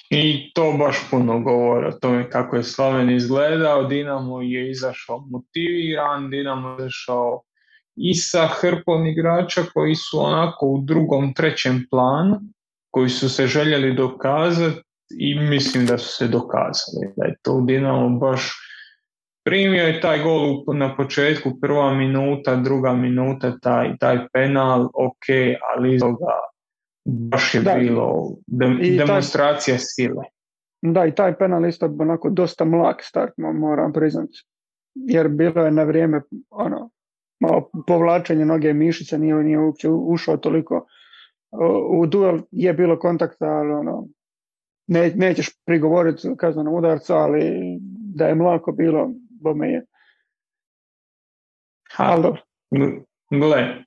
I to baš puno govori o tome kako je Slaven izgledao. Dinamo je izašao motiviran, Dinamo je izašao i sa hrpom igrača koji su onako u drugom, trećem planu koji su se željeli dokazati i mislim da su se dokazali. Da je to Dinamo baš primio je taj gol na početku, prva minuta, druga minuta, taj, taj penal, ok, ali iz toga baš je bilo demonstracija sile. Da, i taj penal isto onako dosta mlak start, moram priznati. Jer bilo je na vrijeme ono, malo povlačenje noge Mišića, nije, nije uopće ušao toliko u duel je bilo kontakta, ali ono, ne, nećeš prigovoriti kaznenom udarcu, ali da je mlako bilo, bome je. Ha, gle,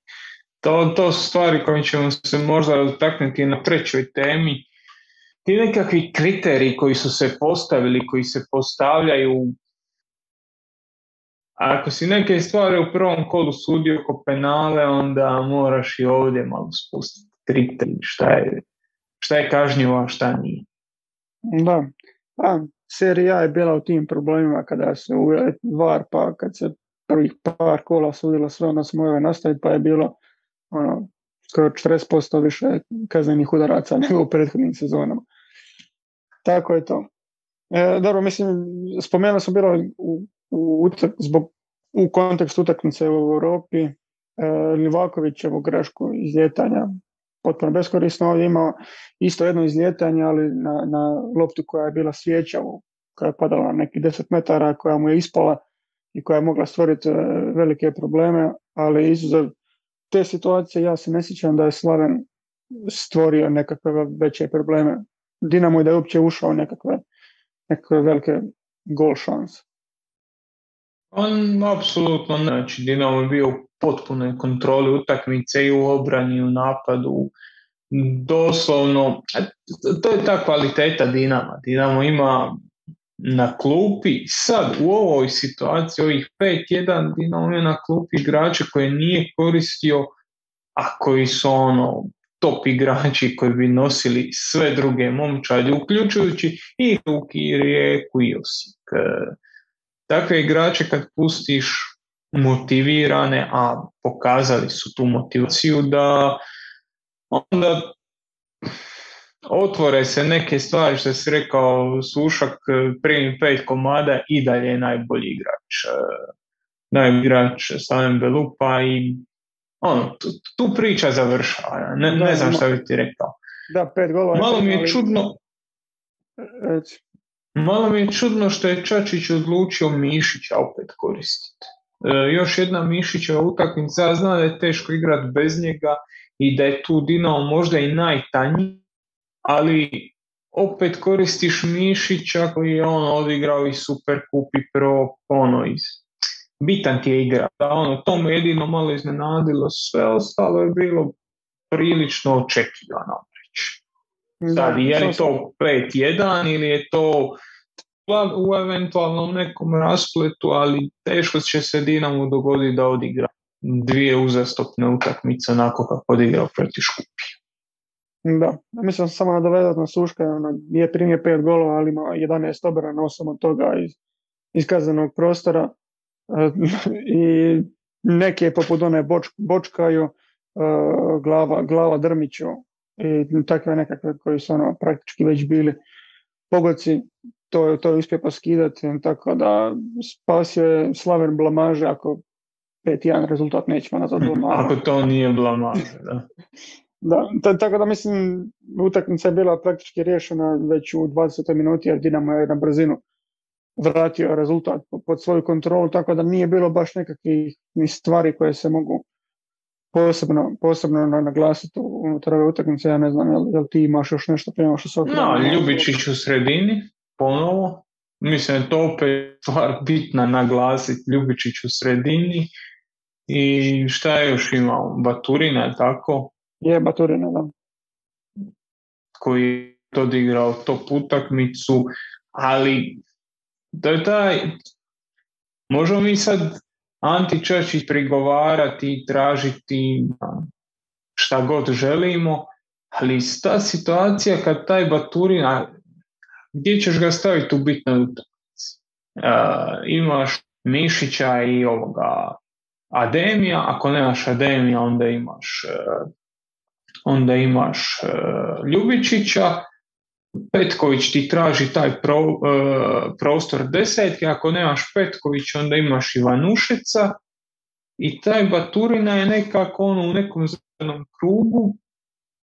to, to su stvari koje ćemo se možda dotaknuti na trećoj temi. Ti nekakvi kriteriji koji su se postavili, koji se postavljaju ako si neke stvari u prvom kolu sudio oko penale, onda moraš i ovdje malo spustiti kriterij šta je, šta je kažnjivo, a šta nije. Da, pa, serija je bila u tim problemima kada se uveli VAR, pa kad se prvih par kola sudilo sve onda smo ove nastaviti, pa je bilo ono, skoro 40% više kaznenih udaraca nego u prethodnim sezonama. Tako je to. E, dobro, mislim, spomenuo sam bilo u, u, zbog, u kontekstu utakmice u Europi e, Livakovićevu grešku izljetanja potpuno beskorisno. Ovdje imao isto jedno izljetanje, ali na, na loptu koja je bila svijeća, koja je padala na nekih 10 metara, koja mu je ispala i koja je mogla stvoriti e, velike probleme, ali izuzev te situacije ja se ne sjećam da je Slaven stvorio nekakve veće probleme. Dinamo je da je uopće ušao nekakve, nekakve velike gol šanse. On apsolutno znači Dinamo je bio u potpunoj kontroli utakmice i u obrani i u napadu. Doslovno, to je ta kvaliteta Dinama. Dinamo ima na klupi sad u ovoj situaciji, ovih 5-1 Dinamo je na klupi igrače koje nije koristio, a koji su ono top igrači koji bi nosili sve druge momčadi, uključujući i Luki, Rijeku, i Osijek. Takve igrače kad pustiš motivirane, a pokazali su tu motivaciju da onda otvore se neke stvari što si rekao Sušak primi pet komada i dalje je najbolji igrač najbolji igrač Slaven Belupa i ono, tu, priča završava ne, ne znam šta bi ti rekao. Da, pet golova malo mi je čudno malo mi je čudno što je Čačić odlučio Mišića opet koristiti. e, još jedna Mišićeva utakmica ja znam da je teško igrati bez njega i da je tu Dinamo možda i najtanji ali opet koristiš Mišića koji je on odigrao i super kupi pro ono iz bitan ti je igra. Da, ono, to me jedino malo iznenadilo, sve ostalo je bilo prilično očekivano Sad, je li to 5-1 ili je to u eventualnom nekom raspletu, ali teško će se Dinamo dogoditi da odigra dvije uzastopne utakmice onako kako odigrao protiv Škupija. Da, mislim samo da na Suška, ono, je primio pet golova, ali ima 11 obrana, osam od toga iz, kaznenog prostora e, i neke poput one boč, bočkaju, e, glava, glava Drmiću i takve nekakve koji su ono praktički već bili pogodci, to, to je uspio poskidati, tako da spasio je Slaven blamaže ako 5-1 rezultat nećemo nazad blamaže. Ako to nije blamaže, da. Da, tako da mislim, utakmica je bila praktički riješena već u 20. minuti jer Dinamo je na brzinu vratio rezultat pod svoju kontrolu, tako da nije bilo baš nekakvih ni stvari koje se mogu posebno, posebno naglasiti unutar ove utakmice. Ja ne znam, jel, jel ti imaš još nešto prema što se No, Ljubičić u sredini, ponovo. Mislim, to opet stvar bitna naglasiti, Ljubičić u sredini. I šta je još imao? Baturina je tako? Je Baturina, da. Koji je odigrao top utakmicu, ali to je taj, možemo mi sad Anti Čačić prigovarati i tražiti šta god želimo, ali ta situacija kad taj Baturina, gdje ćeš ga staviti u bitnoj utakmici? imaš Mišića i ovoga Ademija, ako nemaš Ademija onda imaš onda imaš e, Ljubičića, Petković ti traži taj pro, e, prostor desetke, ako nemaš Petković onda imaš Ivanušeca i taj Baturina je nekako ono u nekom zelenom krugu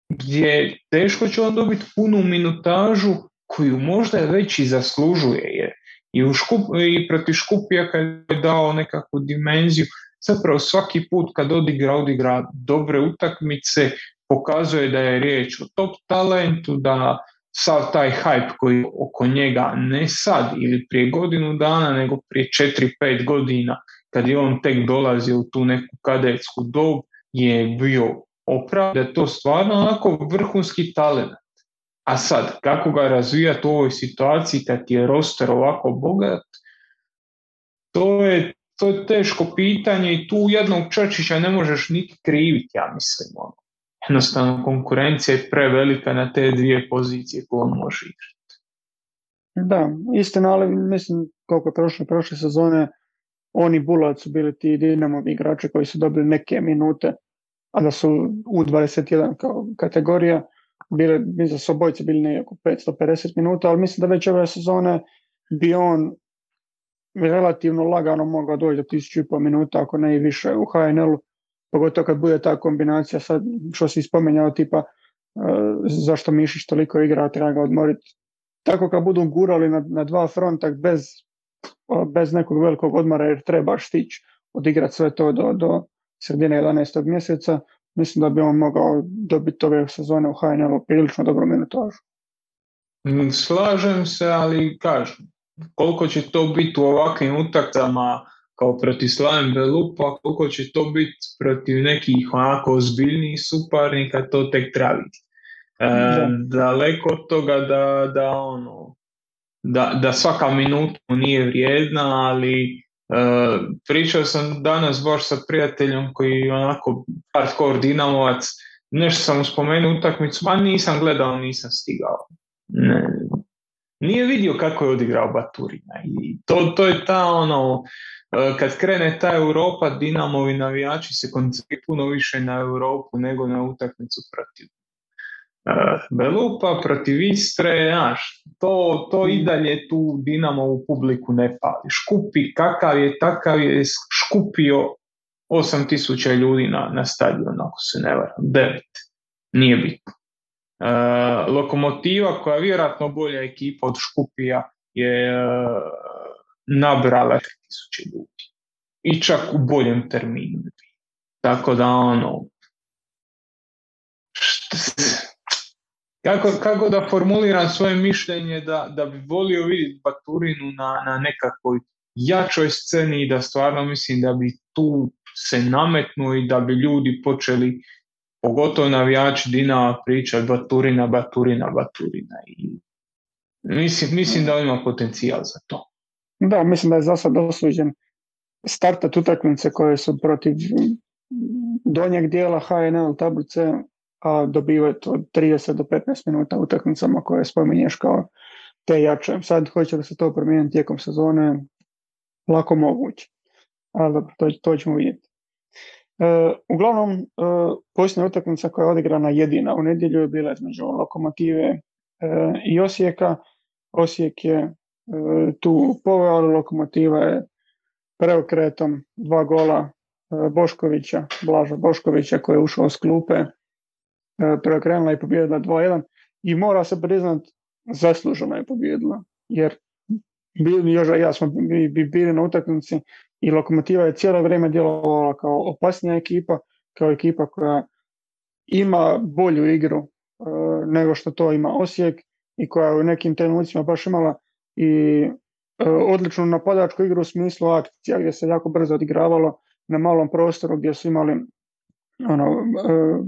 gdje teško će on dobiti punu minutažu koju možda već i zaslužuje jer i, u škup, i protiv Škupija kad je dao nekakvu dimenziju zapravo svaki put kad odigra, odigra dobre utakmice, pokazuje da je riječ o top talentu, da sav taj hype koji oko njega ne sad ili prije godinu dana, nego prije 4-5 godina, kad je on tek dolazio u tu neku kadetsku dob, je bio opravdan, da je to stvarno onako vrhunski talent. A sad, kako ga razvijati u ovoj situaciji kad je roster ovako bogat, to je to je teško pitanje i tu jednog Čačića ne možeš niti kriviti, ja mislim. Ono. Jednostavno, konkurencija je prevelika na te dvije pozicije koje on može igrati. Da, istina, ali mislim koliko je prošle, prošle sezone oni Bulac su bili ti Dinamovi igrači koji su dobili neke minute, a da su u 21 kao kategorija, bile, mi za obojci bili nekako 550 minuta, ali mislim da već ove sezone bi on relativno lagano mogao doći do 1500 minuta, ako ne i više u HNL-u, pogotovo kad bude ta kombinacija sad, što si spomenjao, tipa uh, zašto Mišić toliko igra, treba ga odmoriti. Tako kad budu gurali na, na dva fronta bez, bez nekog velikog odmora jer trebaš stići odigrati sve to do, do sredine 11. mjeseca, mislim da bi on mogao dobiti ove sezone u HNL-u prilično dobro minutažu. Mm, slažem se, ali kažem, koliko će to biti u ovakvim utakcama kao protiv Slaven Belupa, koliko će to biti protiv nekih onako ozbiljnijih suparnika, to tek treba E, daleko od toga da, da ono da, da svaka minuta nije vrijedna, ali pričao sam danas baš sa prijateljom koji onako hardcore dinamovac, nešto sam spomenuo utakmicu, ma nisam gledao, nisam stigao. Ne, nije vidio kako je odigrao Baturina i to, to je ta ono e, kad krene ta Europa Dinamovi navijači se koncentriraju puno više na Europu nego na utakmicu protiv e, Belupa protiv Istre, znaš, to, to i dalje tu Dinamo u publiku ne pali. Škupi kakav je, takav je škupio 8000 ljudi na, na stadion, ako se ne varam, devet. Nije bitno. E, lokomotiva koja je vjerojatno bolja ekipa od Škupija je e, nabrala tisuće ljudi. I čak u boljem terminu. Tako da ono, kako, kako da formuliram svoje mišljenje da, da bi volio vidjeti Baturinu na, na nekakvoj jačoj sceni i da stvarno mislim da bi tu se nametnuo i da bi ljudi počeli pogotovo navijači Dinama priča Baturina, Baturina, Baturina. I mislim, mislim da ima potencijal za to. Da, mislim da je za sad osuđen startat utakmice koje su protiv donjeg dijela HNL tablice, a dobivaju od 30 do 15 minuta utakmicama koje spominješ kao te jače. Sad hoće da se to promijeniti tijekom sezone, lako moguće. Ali dobro, to, to ćemo vidjeti. E, uglavnom, e, posljednja utakmica koja je odigrana jedina u nedjelju je bila između Lokomotive e, i Osijeka. Osijek je tu poveo, ali Lokomotiva je preokretom dva gola Boškovića, Blaža Boškovića koji je ušao s klupe, preokrenula i pobjedila 2-1 i mora se priznat zasluženo je pobjedila jer još ja smo bi bili na utakmici i Lokomotiva je cijelo vrijeme djelovala kao opasnija ekipa, kao ekipa koja ima bolju igru e, nego što to ima Osijek i koja u nekim trenucima baš imala i e, odličnu napadačku igru u smislu akcija gdje se jako brzo odigravalo na malom prostoru gdje su imali ono, e,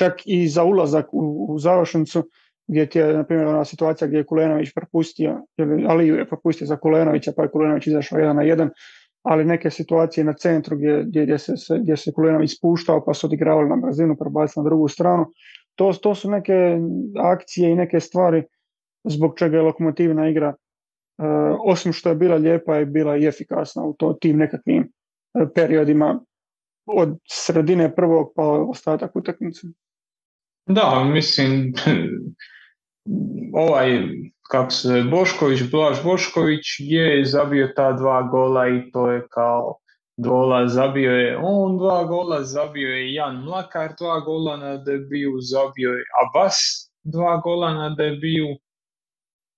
čak i za ulazak u, u završnicu gdje ti je, na primjer, ona situacija gdje je Kulenović propustio, ali je propustio za Kulenovića, pa je Kulenović izašao jedan na jedan, ali neke situacije na centru gdje, gdje, se, gdje se Kulenović spuštao pa su odigravali na brzinu, prebacili na drugu stranu, to, to su neke akcije i neke stvari zbog čega je lokomotivna igra, e, osim što je bila lijepa, je bila i efikasna u to, tim nekakvim e, periodima od sredine prvog pa ostatak utakmice. Da, mislim, ovaj kako se Bošković, Blaž Bošković je zabio ta dva gola i to je kao gola zabio je on dva gola, zabio je Jan Mlakar dva gola na debiju, zabio je Abbas dva gola na debiju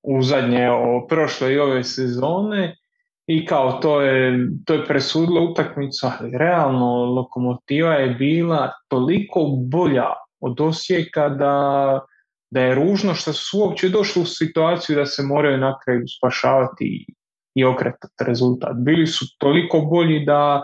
u zadnje o prošle i ove sezone i kao to je, to je presudilo utakmicu, ali realno lokomotiva je bila toliko bolja od Osijeka da da je ružno što su uopće došli u situaciju da se moraju na kraju spašavati i okretati rezultat. Bili su toliko bolji da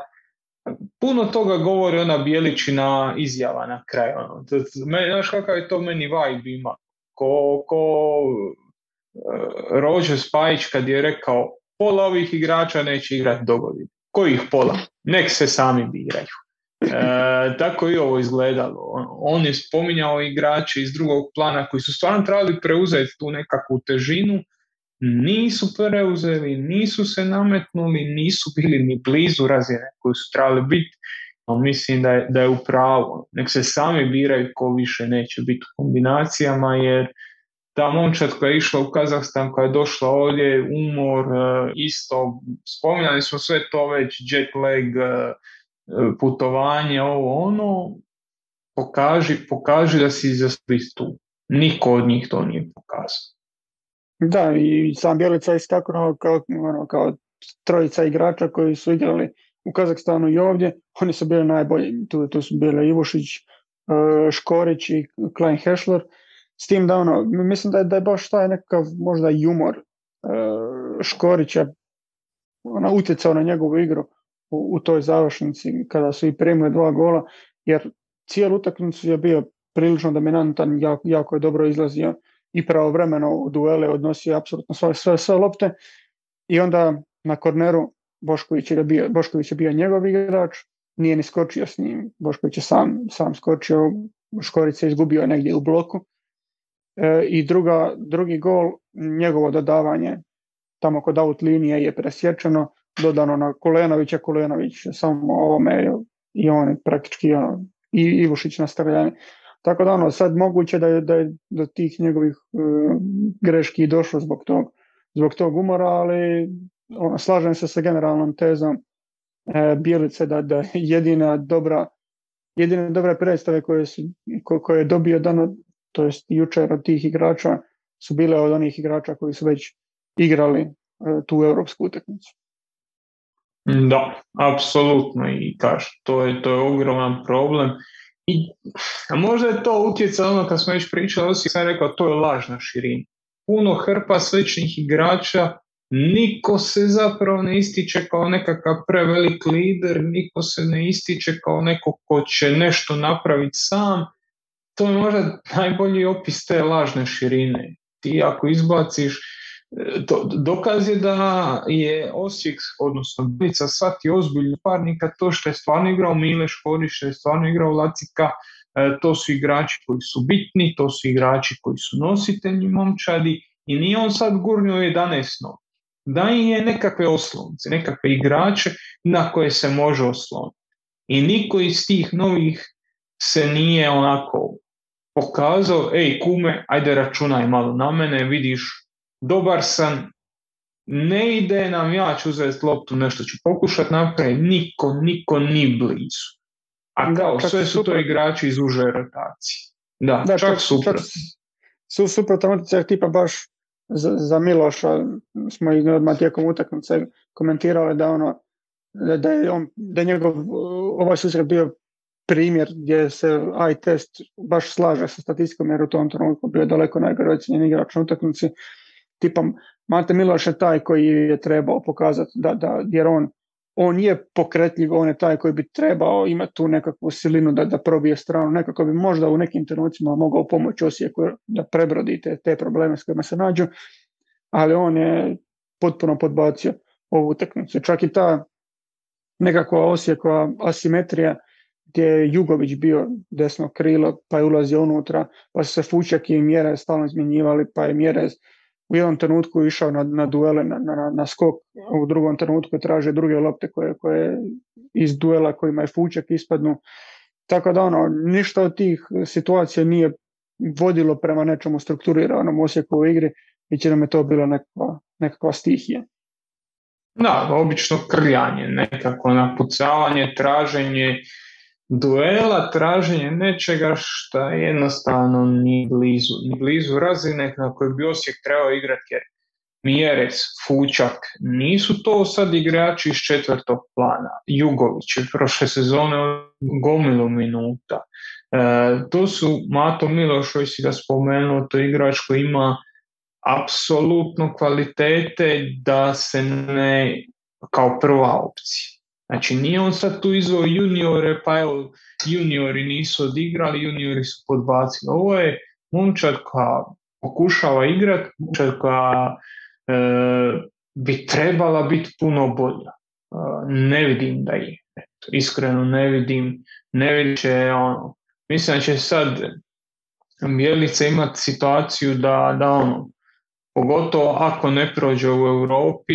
puno toga govori ona bijeličina izjava na kraju. Ono. Znaš kakav je to meni vibe ima? Ko, ko uh, Rođe Spajić kad je rekao pola ovih igrača neće igrati dogoditi. kojih pola? Nek se sami biraju. E, tako i ovo izgledalo. On je spominjao igrače iz drugog plana koji su stvarno trebali preuzeti tu nekakvu težinu, nisu preuzeli, nisu se nametnuli, nisu bili ni blizu razine koju su trebali biti. No, mislim da je, da je u pravu. Nek se sami biraju ko više neće biti u kombinacijama, jer ta momčad koja je išla u Kazahstan, koja je došla ovdje, umor, e, isto, spominjali smo sve to već, jet lag, e, putovanje, ovo ono, pokaži, pokaži da si za tu. Niko od njih to nije pokazao. Da, i sam Bjelica je istaknuo kao, ono, kao trojica igrača koji su igrali u Kazahstanu i ovdje, oni su bili najbolji. Tu, tu su bili Ivušić, e, Škorić i Klein Hešler. S tim da ono, mislim da je, da je baš taj nekakav možda humor e, Škorića ona, utjecao na njegovu igru u, u toj završnici kada su i primili dva gola, jer cijelu utakmicu je bio prilično dominantan, jako, jako je dobro izlazio i pravovremeno u duele odnosio apsolutno sve, sve, sve lopte. I onda na korneru Bošković je bio, Bošković je bio njegov igrač, nije ni skočio s njim, Bošković je sam, sam skočio, Škorica je izgubio negdje u bloku. E, i druga, drugi gol, njegovo dodavanje tamo kod out linije je presječeno, dodano na Kolenovića, Kolenović samo ovome i on je praktički ono, i Ivušić na tako da ono, sad moguće da je, da je do tih njegovih uh, greški došlo zbog tog, zbog tog umora, ali ono, slažem se sa generalnom tezom e, Bijelice da, da jedina dobra jedine dobre predstave koje, su, koje je dobio dano, to jest jučer od tih igrača su bile od onih igrača koji su već igrali e, tu europsku utakmicu. Da, apsolutno i kaš, to je, to je ogroman problem i, a možda je to utjecaj ono kad smo već pričali, Osijek sam rekao, to je lažna širina. Puno hrpa sličnih igrača, niko se zapravo ne ističe kao nekakav prevelik lider, niko se ne ističe kao neko ko će nešto napraviti sam. To je možda najbolji opis te lažne širine. Ti ako izbaciš to, dokaz je da je Osijek, odnosno Bilica, svaki ozbiljni parnika to što je stvarno igrao Mile Škorić, što je stvarno igrao Lacika, e, to su igrači koji su bitni, to su igrači koji su nositelji momčadi i nije on sad gurnio 11 novi. Da je nekakve oslonce, nekakve igrače na koje se može osloniti. I niko iz tih novih se nije onako pokazao, ej kume, ajde računaj malo na mene, vidiš dobar sam, ne ide nam, ja ću uzeti loptu, nešto ću pokušati napraviti, niko, niko ni blizu. A kao, sve su to igrači iz uže rotacije. Da, da čak, čak super. Su suprotan tipa baš za, za Miloša smo i odmah tijekom utakmice komentirali da ono da je on, da je njegov ovaj susret bio primjer gdje se i test baš slaže sa statistikom jer u tom trenutku bio daleko najgore igrač na utakmici tipa Mate Miloš je taj koji je trebao pokazati da, da jer on on je pokretljiv, on je taj koji bi trebao imati tu nekakvu silinu da, da probije stranu, nekako bi možda u nekim trenucima mogao pomoći Osijeku da prebrodi te, te probleme s kojima se nađu, ali on je potpuno podbacio ovu utakmicu. Čak i ta nekakva Osijekova asimetrija gdje je Jugović bio desno krilo, pa je ulazio unutra, pa su se Fučak i Mjere stalno izmjenjivali, pa je Mjere u jednom trenutku išao na, na duele, na, na, na skok, u drugom trenutku je tražio druge lopte koje, koje iz duela kojima je fučak ispadnu. Tako da ono, ništa od tih situacija nije vodilo prema nečemu strukturiranom osjeku u igri će nam je to bilo nekakva, nekakva stihija. Da, obično krljanje, nekako napucavanje, traženje duela, traženje nečega što jednostavno ni blizu, ni blizu razine na kojoj bi Osijek trebao igrati jer Mjerec, Fučak, nisu to sad igrači iz četvrtog plana. Jugović je prošle sezone gomilu minuta. E, to su Mato Miloš, si ga spomenuo, to igrač koji ima apsolutno kvalitete da se ne kao prva opcija. Znači nije on sad tu izvao juniore, pa evo juniori nisu odigrali, juniori su podbacili. Ovo je momčad koja pokušava igrati, momčad koja e, bi trebala biti puno bolja. ne vidim da je. Iskreno ne vidim, ne vidim će ono, mislim da će sad Bjelica imati situaciju da, da ono, pogotovo ako ne prođe u Europi,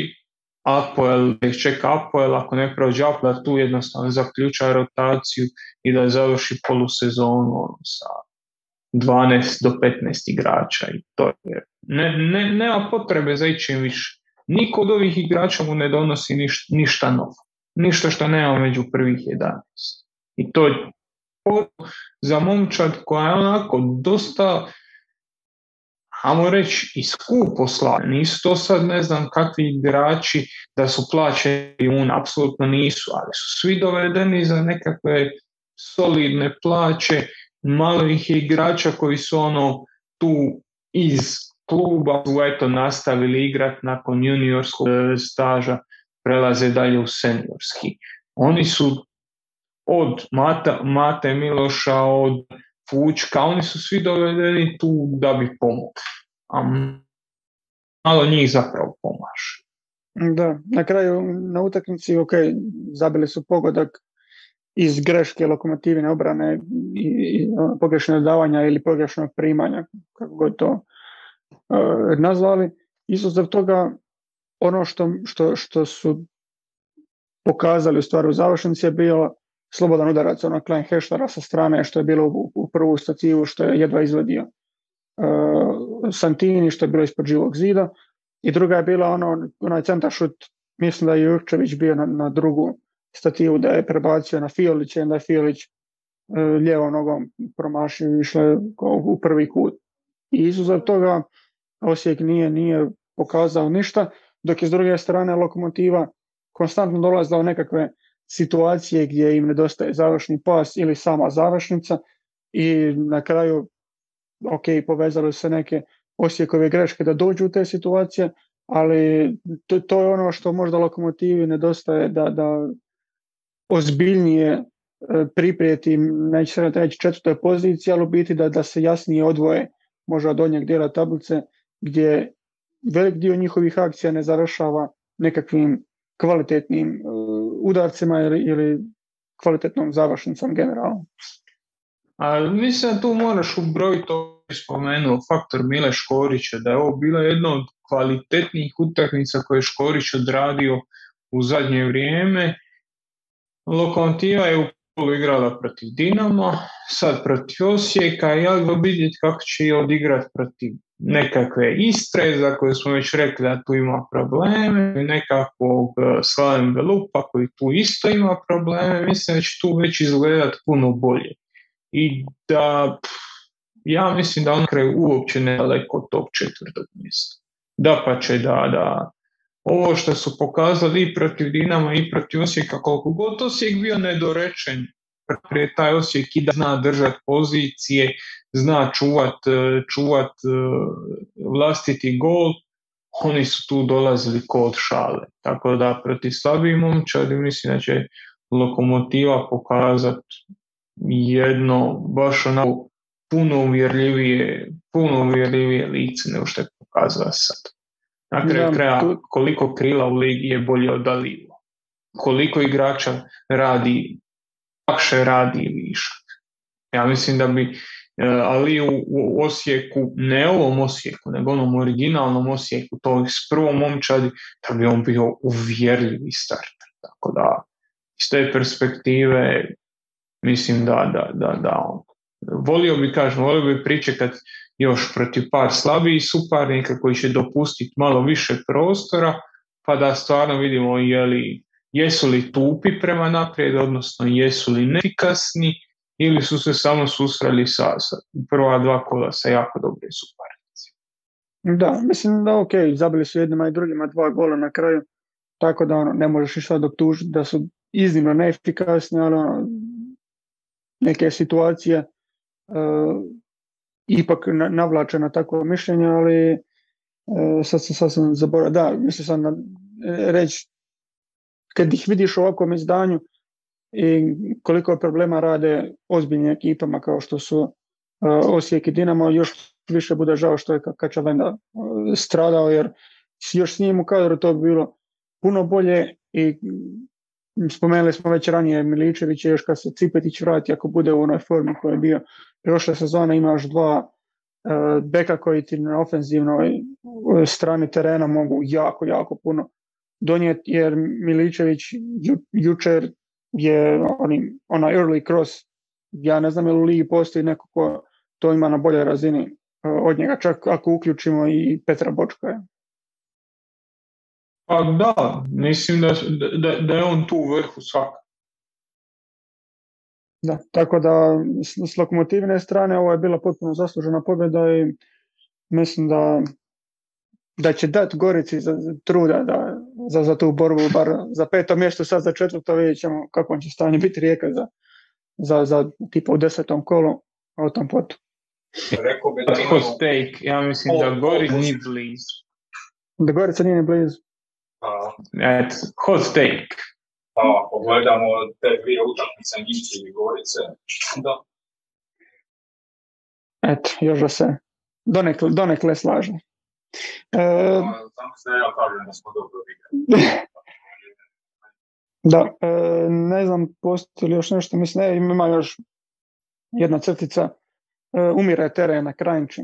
Apoel, ih čeka Apoel, ako ne prođe Apoel, tu jednostavno zaključa rotaciju i da završi polusezonu ono, sa 12 do 15 igrača i to je. Ne, ne, nema potrebe za ičim više. Niko od ovih igrača mu ne donosi ništa, ništa novo. Ništa što nema među prvih 11. I to je za momčad koja je onako dosta ajmo reći, i skupo slavi. Nisu to sad ne znam kakvi igrači da su plaćeni un, apsolutno nisu, ali su svi dovedeni za nekakve solidne plaće, malo ih je igrača koji su ono tu iz kluba su eto nastavili igrati nakon juniorskog e, staža, prelaze dalje u seniorski. Oni su od Mata, Mate Miloša, od Fučka, oni su svi dovedeni tu da bi pomogli. A malo njih zapravo pomaže. Da, na kraju na utakmici, ok, zabili su pogodak iz greške lokomotivine obrane i, i ono, pogrešnog davanja ili pogrešnog primanja, kako god to uh, nazvali. Isto toga ono što, što, što su pokazali u stvari u završnici je bilo slobodan udarac ono Klein Heštara sa strane što je bilo u, u prvu stativu što je jedva izvadio uh, Santini što je bilo ispod živog zida i druga je bila ono, onaj centaršut mislim da je Jurčević bio na, na drugu stativu da je prebacio na Fiolića i da je Fiolić uh, lijevom nogom promašio i išle u prvi kut. I izuzav toga Osijek nije, nije pokazao ništa, dok je s druge strane lokomotiva konstantno dolazila u nekakve situacije gdje im nedostaje završni pas ili sama završnica i na kraju ok, povezali se neke osijekove greške da dođu u te situacije, ali to, to je ono što možda lokomotivi nedostaje da, da ozbiljnije e, priprijeti, neće se reći četvrtoj poziciji, ali u biti da, da se jasnije odvoje možda od donjeg dijela tablice gdje velik dio njihovih akcija ne završava nekakvim kvalitetnim uh, udarcima ili, ili kvalitetnom završnicom generalno. Ali mislim da tu moraš ubrojiti to spomenuo faktor Mile Škorića, da je ovo bila jedna od kvalitetnijih utakmica koje je Škorić odradio u zadnje vrijeme. Lokomotiva je u polu igrala protiv Dinamo, sad protiv Osijeka ja vidjeti kako će je odigrati protiv nekakve Istre za koje smo već rekli da tu ima probleme, nekakvog e, Slaven Belupa koji tu isto ima probleme, mislim da će tu već izgledati puno bolje. I da, ja mislim da on kraj uopće ne daleko od top četvrtog mjesta. Da pa će da, da, ovo što su pokazali i protiv Dinama i protiv Osijeka, koliko god Osijek bio nedorečen, prije taj Osijek i da zna držati pozicije, zna čuvat, e, čuvat e, vlastiti gol, oni su tu dolazili kod šale. Tako da protiv slabih momčadi mislim da će lokomotiva pokazati jedno baš onako puno uvjerljivije, puno uvjerljivije lice nego što je pokazala sad. Na kraju kraja koliko krila u ligi je bolje od Dalila. Koliko igrača radi, lakše radi višak. Ja mislim da bi ali u, Osijeku, ne ovom Osijeku, nego onom originalnom Osijeku, to s prvom momčadi, da bi on bio uvjerljivi start. Tako da, iz te perspektive, mislim da, da, da, da. Volio bi, kažem, volio bi pričekat još protiv par slabijih suparnika koji će dopustiti malo više prostora, pa da stvarno vidimo je li, jesu li tupi prema naprijed, odnosno jesu li nefikasni, ili su se samo susreli sa, sa prva dva kola sa jako dobrim suparnicima. Da, mislim da ok, zabili su jednima i drugima dva gola na kraju, tako da ono, ne možeš ništa tužiti da su iznimno neefikasni, ali ono, neke situacije uh, ipak navlače na takvo mišljenje, ali uh, sad, sad sam zaboravio, da, mislim sam na, reći, kad ih vidiš u ovakvom izdanju, i koliko problema rade ozbiljnim ekipama kao što su uh, Osijek i Dinamo, još više bude žao što je Kačavenda uh, stradao jer još s njim u kadru to bi bilo puno bolje i spomenuli smo već ranije Miličević, još kad se Cipetić vrati, ako bude u onoj formi koja je bio prošle sezone, imaš dva uh, beka koji ti na ofenzivnoj strani terena mogu jako, jako puno donijeti, jer Miličević jučer je oni, onaj early cross, ja ne znam je li u ligi postoji neko ko to ima na boljoj razini od njega, čak ako uključimo i Petra Bočka. Pa da, mislim da, da, da je on tu u vrhu svaka. Da, tako da s lokomotivne strane ovo je bila potpuno zaslužena pobjeda i mislim da da će dati Gorici za, truda da, za, za tu borbu, bar za peto mjesto, sad za četvrto vidjet ćemo kako će stanje biti rijeka za, za, za tipa u desetom kolu, a o tom potu. Rekao bi da hot take, ja mislim da Gorica nije blizu. Da Gorica nije ni blizu. Et, hot take. Pa, pogledamo te dvije utakmice Nici i Gorice, da. Eto, još da se donekle, donekle slaže. Samo se ja kažem da smo dobro Da, ne znam, postoji li još nešto, mislim, ne, ima još jedna crtica, umire teren na krajnči.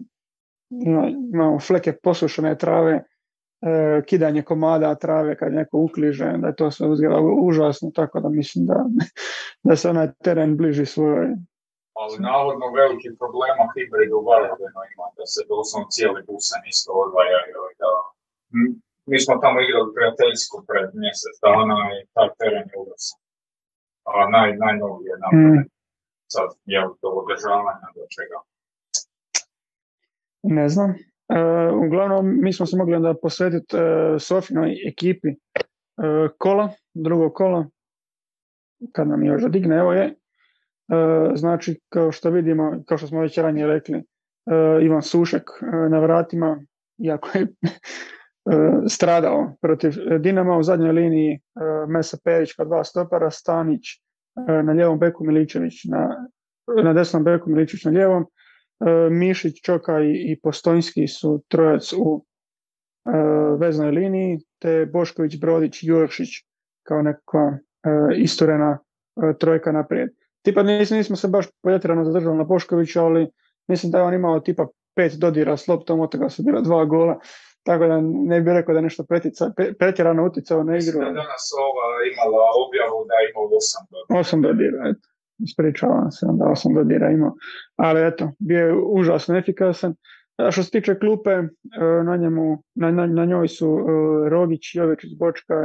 Imamo fleke posušene trave, kidanje komada trave kad neko ukliže, da je to sve uzgleda užasno, tako da mislim da, da se onaj teren bliži svojoj ali navodno veliki problema hibrid u Varaždinu ima, da se doslovno cijeli busan isto odvajaju. Da, mi smo tamo igrali prijateljsku pred mjesec dana i taj teren je ugasan. A naj, najnovije napravljen. Mm. Sad, je do održavanja, do čega? Ne znam. E, uglavnom, mi smo se mogli onda posvetiti e, Sofinoj ekipi e, kola, drugo kola, kad nam još odigne, evo je, znači, kao što vidimo, kao što smo već ranije rekli, e, Ivan Sušek e, na vratima, iako je stradao protiv Dinama u zadnjoj liniji Mesa Perić kao dva stopara, Stanić na ljevom beku Miličević na, na desnom beku Miličević na lijevom, Mišić, Čoka i, i Postojnski su trojac u veznoj liniji, te Bošković, Brodić, Juršić kao neka isturena trojka naprijed tipa nismo, nismo se baš pretjerano zadržali na Poškoviću, ali mislim da je on imao tipa pet dodira s loptom, od toga su bila dva gola, tako da ne bih rekao da je nešto pretica, pretjerano utjecao na igru. Mislim da danas ova imala objavu da je imao osam dodira. Osam dodira, eto. Ispričavam se, da osam dodira imao. Ali eto, bio je užasno efikasan. A što se tiče klupe, e, na, njemu, na, na, na njoj su e, Rogić, Jović, Bočka,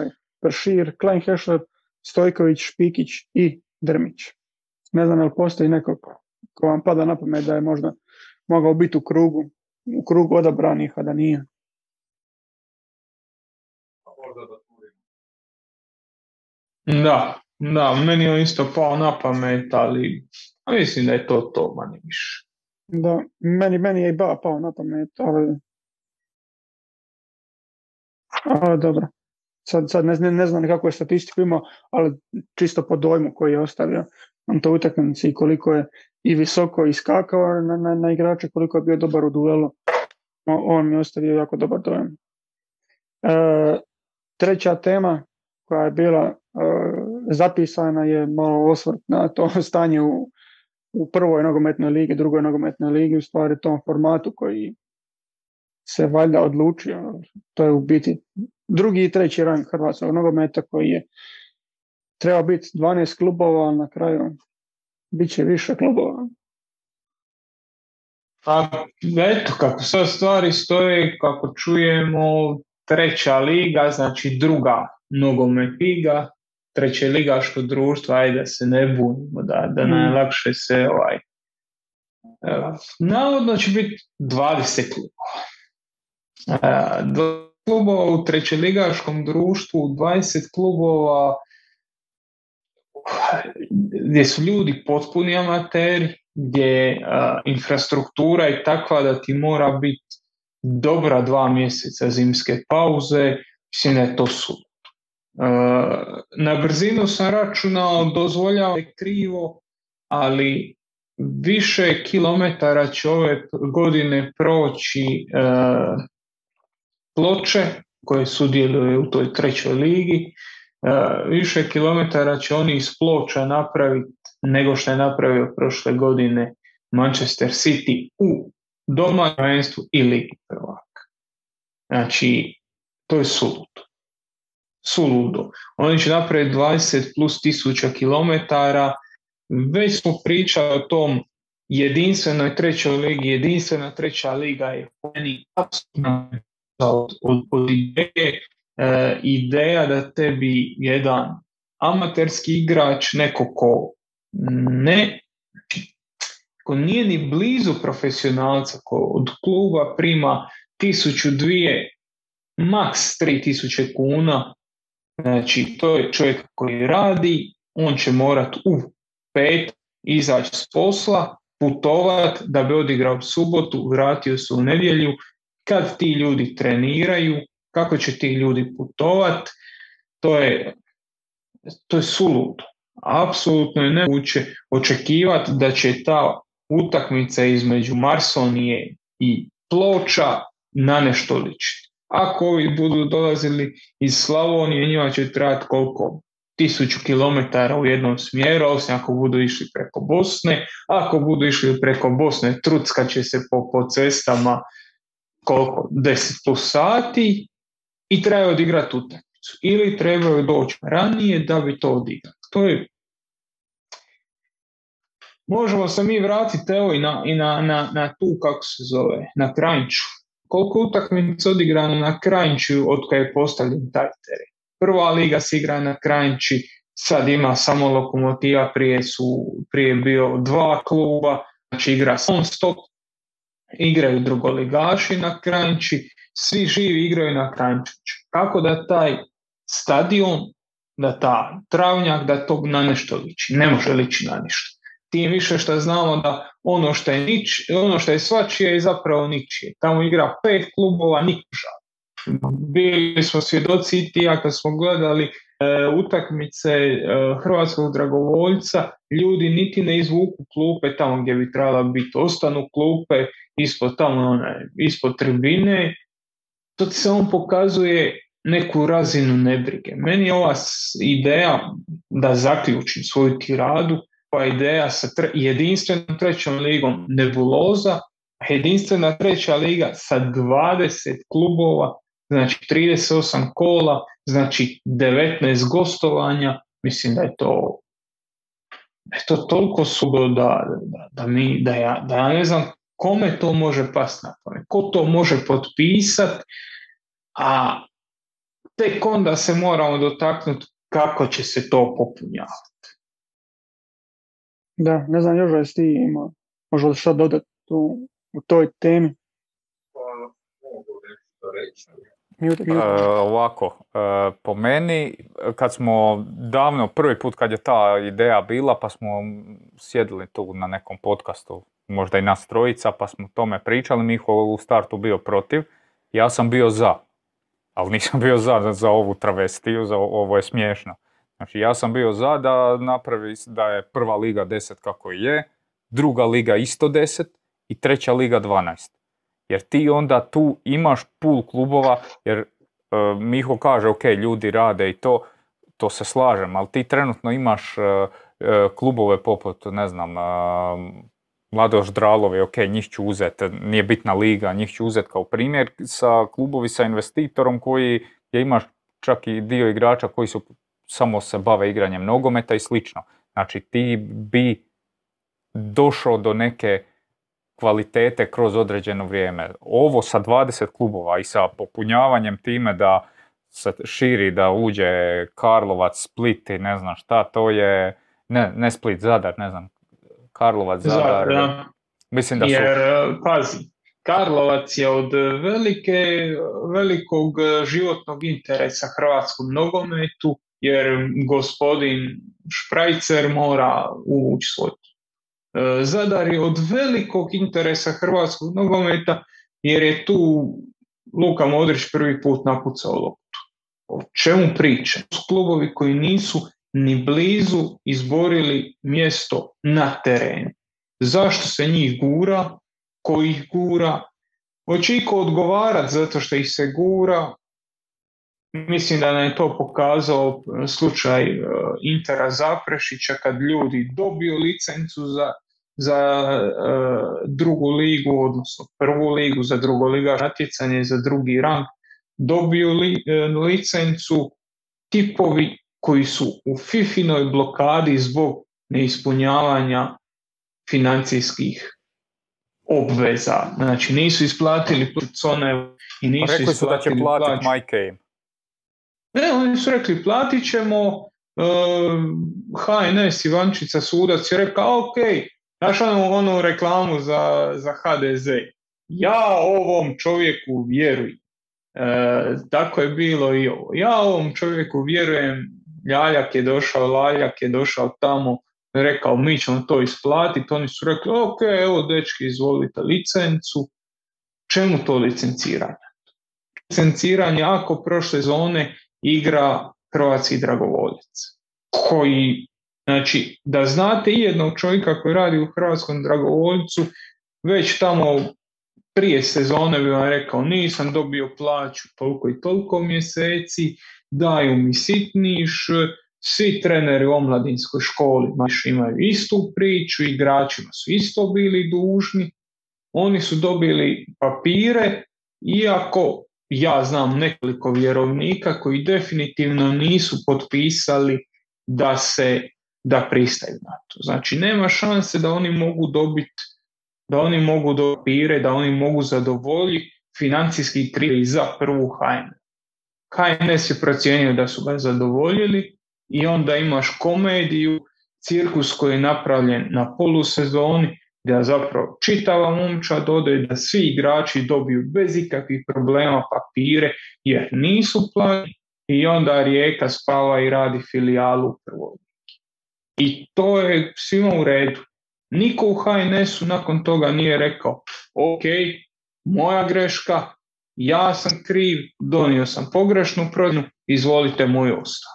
Pršir, Klein Hešler, Stojković, Špikić i Drmić. Ne znam je li postoji neko ko vam pada na pamet da je možda mogao biti u krugu, u krugu odabranih, a da nije. Da, da, meni je isto pao na pamet, ali mislim da je to to manje više. Da, meni, meni je i ba pao na pamet, ali... Ali dobro. Sad, sad ne, ne znam kako je statistiku imao, ali čisto po dojmu koji je ostavio na toj utakmici i koliko je i visoko iskakao na, na, na igrače, koliko je bio dobar u duelu. On mi ostavio jako dobar dojam. E, treća tema koja je bila e, zapisana je malo osvrt na to stanje u, u prvoj nogometnoj ligi, drugoj nogometnoj ligi, u stvari tom formatu koji se valjda odlučio. To je u biti drugi i treći rang hrvatskog nogometa koji je treba biti 12 klubova, ali na kraju bit će više klubova. Pa, eto, kako sad stvari stoje, kako čujemo, treća liga, znači druga nogomet liga, treće ligaško društvo, ajde da se ne bunimo, da, da mm. najlakše se ovaj... Navodno će biti 20 klubova. E, klubova u trećeligaškom društvu, 20 klubova gdje su ljudi potpuni amateri, gdje je infrastruktura je takva da ti mora biti dobra dva mjeseca zimske pauze, mislim da je to su. na brzinu sam računao, dozvoljava je krivo, ali više kilometara će ove godine proći ploče koje sudjeluju u toj trećoj ligi više kilometara će oni iz ploča napraviti nego što je napravio prošle godine Manchester City u domaćem prvenstvu i Ligi prvaka. Znači, to je suludo. Suludo. Oni će napraviti 20 plus tisuća kilometara. Već smo pričali o tom jedinstvenoj trećoj ligi. Jedinstvena treća liga je meni od, od, od ideje, e, ideja da tebi jedan amaterski igrač, neko ko ne ko nije ni blizu profesionalca, ko od kluba prima tisuću, dvije, maks tri tisuće kuna, znači to je čovjek koji radi, on će morat u pet izaći s posla, putovat da bi odigrao subotu, vratio se u nedjelju, kad ti ljudi treniraju, kako će ti ljudi putovat, to je, to je suludo. Apsolutno je nemoguće očekivati da će ta utakmica između Marsonije i Ploča na nešto ličiti. Ako ovi budu dolazili iz Slavonije, njima će trajati koliko? Tisuću kilometara u jednom smjeru, osim ako budu išli preko Bosne. Ako budu išli preko Bosne, trucka će se po, po cestama koliko? 10 plus sati i treba odigrati utakmicu. Ili trebaju doći ranije da bi to odigrati. To je Možemo se mi vratiti evo i na, i na, na, na tu, kako se zove, na Krajnču. Koliko utakmica odigrano na Krajnču od kada je postavljen taj teren? Prva liga se igra na Krajnči, sad ima samo lokomotiva, prije su prije bio dva kluba, znači igra non stop, igraju drugoligaši na Krajnči, svi živi igraju na Krajnči. Kako da taj stadion, da ta travnjak, da to na nešto liči? Ne može liči na ništa tim više što znamo da ono što je, nič, ono što je svačije je zapravo ničije. Tamo igra pet klubova, nikža. Bili smo svjedoci i ja kad smo gledali e, utakmice e, hrvatskog dragovoljca, ljudi niti ne izvuku klupe tamo gdje bi trebala biti, ostanu klupe ispod tamo one, ispod tribine. To ti samo pokazuje neku razinu nebrige. Meni je ova ideja da zaključim svoju tiradu, ova ideja sa tre, jedinstvenom trećom ligom nebuloza, jedinstvena treća liga sa 20 klubova, znači 38 kola, znači 19 gostovanja, mislim da je to je to toliko sudo da, da, da, mi, da, ja, da ja ne znam kome to može pasti na pamet, ko to može potpisati, a tek onda se moramo dotaknuti kako će se to popunjavati. Da, ne znam, još jesi ti ima, možda li šta dodati u, u toj temi? Mute, mute. E, ovako, e, po meni, kad smo davno, prvi put kad je ta ideja bila, pa smo sjedili tu na nekom podcastu, možda i nas trojica, pa smo tome pričali, Miho u startu bio protiv, ja sam bio za, ali nisam bio za, za ovu travestiju, za ovo je smiješno. Znači ja sam bio za da napravi da je prva liga 10 kako je, druga liga isto 10 i treća liga 12. Jer ti onda tu imaš pul klubova, jer e, Miho kaže ok, ljudi rade i to, to se slažem, ali ti trenutno imaš e, e, klubove poput, ne znam, Mladoš Dralovi, ok, njih ću uzeti, nije bitna liga, njih ću uzeti kao primjer sa klubovi sa investitorom koji je imaš čak i dio igrača koji su samo se bave igranjem nogometa i slično. Znači ti bi došao do neke kvalitete kroz određeno vrijeme. Ovo sa 20 klubova i sa popunjavanjem time da se širi, da uđe Karlovac, Split i ne znam šta, to je, ne, ne Split, Zadar, ne znam, Karlovac, Zadar. da. Mislim da su... Jer, pazi, Karlovac je od velike, velikog životnog interesa hrvatskom nogometu jer gospodin Šprajcer mora uvući svoj. E, Zadar je od velikog interesa hrvatskog nogometa jer je tu Luka Modrić prvi put napucao loptu. O čemu priča? Klubovi koji nisu ni blizu izborili mjesto na terenu. Zašto se njih gura? Ko ih gura? Hoće iko odgovarati zato što ih se gura? Mislim da nam je to pokazao slučaj e, Intera Zaprešića kad ljudi dobiju licencu za, za e, drugu ligu, odnosno prvu ligu, za drugo liga natjecanje, za drugi rang, dobiju li, licencu tipovi koji su u Fifinoj blokadi zbog neispunjavanja financijskih obveza. Znači nisu isplatili cone i nisu Rekli su da će platiti Mike Ne, oni su rekli platit ćemo, uh, HNS Ivančica sudac je rekao ok, znaš onu, onu reklamu za, za HDZ. Ja ovom čovjeku vjerujem. E, tako je bilo i ovo. Ja ovom čovjeku vjerujem, Ljaljak je došao, Laljak je došao tamo, rekao mi ćemo to isplatiti, oni su rekli ok, evo dečki izvolite licencu, čemu to licenciranje? Licenciranje ako prošle zone igra hrvatski dragovoljac, koji, znači, da znate i jednog čovjeka koji radi u hrvatskom dragovoljcu, već tamo prije sezone bi vam rekao nisam dobio plaću toliko i toliko mjeseci, daju mi sitniš, svi treneri u omladinskoj školi imaju istu priču, igračima su isto bili dužni, oni su dobili papire, iako ja znam nekoliko vjerovnika koji definitivno nisu potpisali da se da pristaju na to. Znači nema šanse da oni mogu dobiti da oni mogu papire, da oni mogu zadovoljiti financijski kriterij za prvu HN. HNS je procijenio da su ga zadovoljili i onda imaš komediju, cirkus koji je napravljen na polusezoni, da zapravo čitava momča dodaje da svi igrači dobiju bez ikakvih problema papire jer nisu plani i onda Rijeka spava i radi filijalu u prvoj. I to je svima u redu. Niko u HNS-u nakon toga nije rekao ok, moja greška, ja sam kriv, donio sam pogrešnu prodnju, izvolite moj ostav.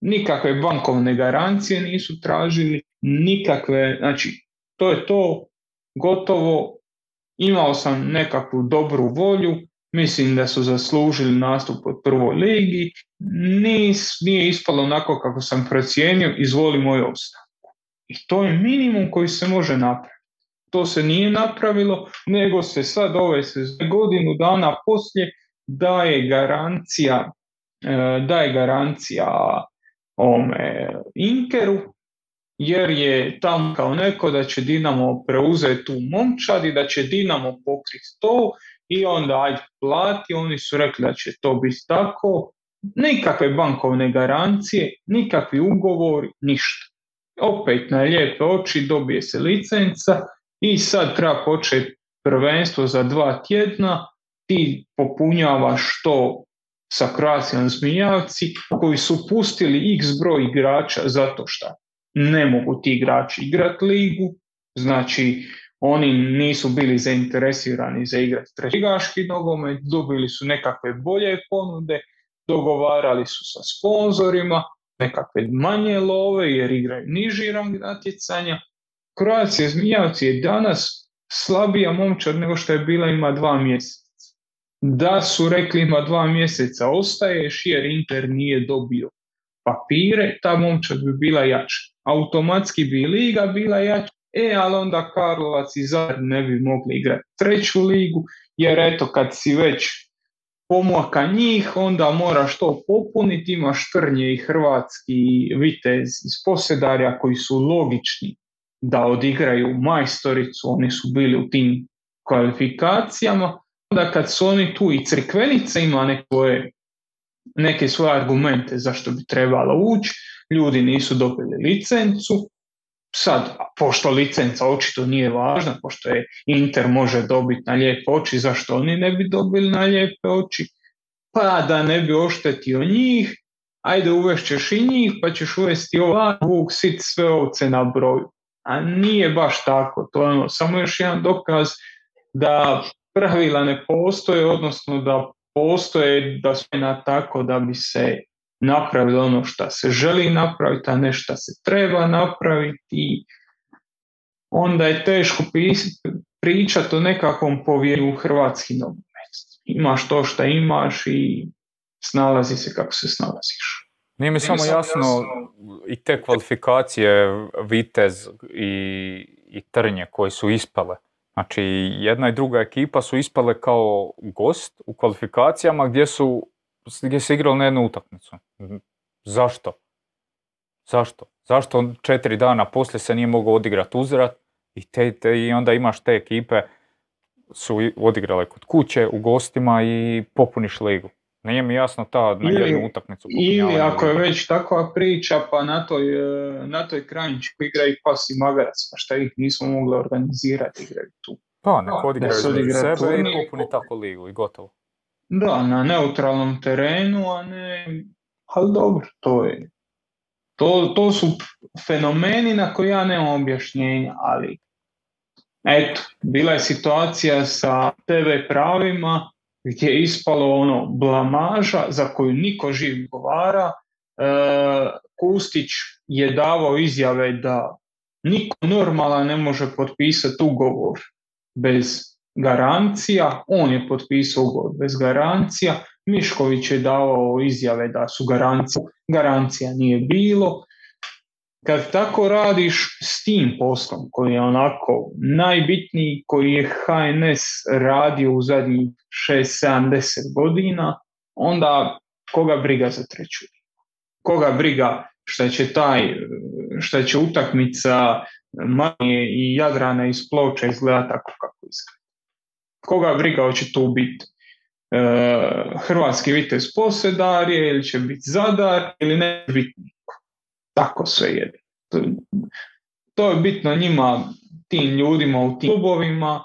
Nikakve bankovne garancije nisu tražili, nikakve, znači to je to, gotovo, imao sam nekakvu dobru volju, mislim da su zaslužili nastup od prvoj ligi, Nis, nije ispalo onako kako sam procijenio, izvoli moj ostavku. I to je minimum koji se može napraviti. To se nije napravilo, nego se sad ove se godinu dana poslije daje garancija, e, daje garancija ome Inkeru, jer je tamo kao neko da će Dinamo preuzeti tu momčad i da će Dinamo pokriti to i onda ajde plati, oni su rekli da će to biti tako, nikakve bankovne garancije, nikakvi ugovori, ništa. Opet na lijepe oči dobije se licenca i sad treba početi prvenstvo za dva tjedna, ti popunjavaš to sa Croatian Zmijavci koji su pustili x broj igrača zato što ne mogu ti igrači igrati ligu, znači oni nisu bili zainteresirani za igrati trećigaški nogomet, dobili su nekakve bolje ponude, dogovarali su sa sponzorima, nekakve manje love jer igraju niži rang natjecanja. Croatia Zmijavci je danas slabija momčad nego što je bila ima dva mjeseca. Da su rekli ima dva mjeseca ostaješ jer Inter nije dobio papire, ta momčad bi bila jača. Automatski bi liga bila jača, e, ali onda Karlovac i Zadar ne bi mogli igrati treću ligu, jer eto, kad si već pomaka njih, onda moraš to popuniti, imaš Trnje i Hrvatski vitez iz Posedarja koji su logični da odigraju majstoricu, oni su bili u tim kvalifikacijama, onda kad su oni tu i Crkvenica ima neke, neke svoje argumente zašto bi trebalo ući, ljudi nisu dobili licencu, sad, pošto licenca očito nije važna, pošto je Inter može dobiti na lijepe oči, zašto oni ne bi dobili na lijepe oči? Pa da ne bi oštetio njih, ajde uvešćeš i njih, pa ćeš uvesti ovaj vuk, sit sve ovce na broju. A nije baš tako, to je ono, samo još jedan dokaz da pravila ne postoje, odnosno da postoje da su na tako da bi se napravilo ono što se želi napraviti, a ne što se treba napraviti. Onda je teško pričati o nekakvom povjerenju u hrvatski nogomet. Imaš to što imaš i snalazi se kako se snalaziš. Nije mi samo jasno i te kvalifikacije Vitez i, i Trnje koji su ispale. Znači, jedna i druga ekipa su ispale kao gost u kvalifikacijama gdje su gdje se igralo na jednu utakmicu. Zašto? Zašto? Zašto četiri dana poslije se nije mogao odigrati uzrat i, te, i onda imaš te ekipe su odigrale kod kuće, u gostima i popuniš ligu. Nije mi jasno ta na jednu utakmicu. Ili ako je već takva priča, pa na toj, e, na toj krajničku igra i pas i magarac, pa šta ih nismo mogli organizirati, igraju tu. Pa, neko odigraju sebe i popuni tako ligu i gotovo. Da, na neutralnom terenu, a ne... Ali dobro, to je... To, to su fenomeni na koje ja nemam objašnjenja, ali eto, bila je situacija sa TV pravima gdje je ispalo ono blamaža za koju niko živ govara. E, Kustić je davao izjave da niko normalan ne može potpisati ugovor bez garancija, on je potpisao ugovor bez garancija, Mišković je davao izjave da su garancije, garancija nije bilo. Kad tako radiš s tim poslom koji je onako najbitniji, koji je HNS radio u zadnjih 6-70 godina, onda koga briga za treću Koga briga šta će taj, šta će utakmica manje i Jadrana iz Ploča izgleda tako kako izgleda. Koga briga hoće tu biti e, hrvatski vitez posedarje ili će biti zadar ili ne biti niko. Tako sve jede. To, je bitno njima, tim ljudima u tim klubovima.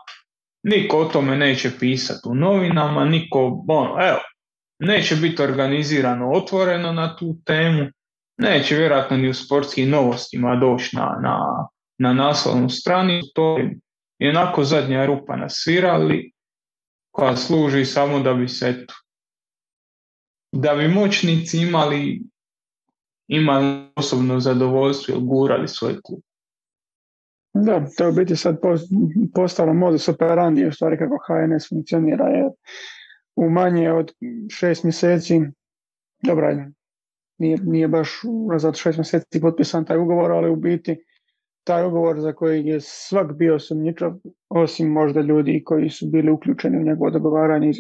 Niko o tome neće pisati u novinama, niko, ono, evo, neće biti organizirano otvoreno na tu temu, neće vjerojatno ni u sportskim novostima doći na, na, na naslovnu stranicu, to je onako zadnja rupa na svirali, koja služi samo da bi se da bi moćnici imali imali osobno zadovoljstvo i gurali svoj klub. Da, to je biti sad postalo modus operandi u stvari kako HNS funkcionira jer u manje od šest mjeseci, dobra, nije, nije baš unazad šest mjeseci potpisan taj ugovor, ali u biti taj ugovor za koji je svak bio sumnjičav, osim možda ljudi koji su bili uključeni u njegovo dogovaranje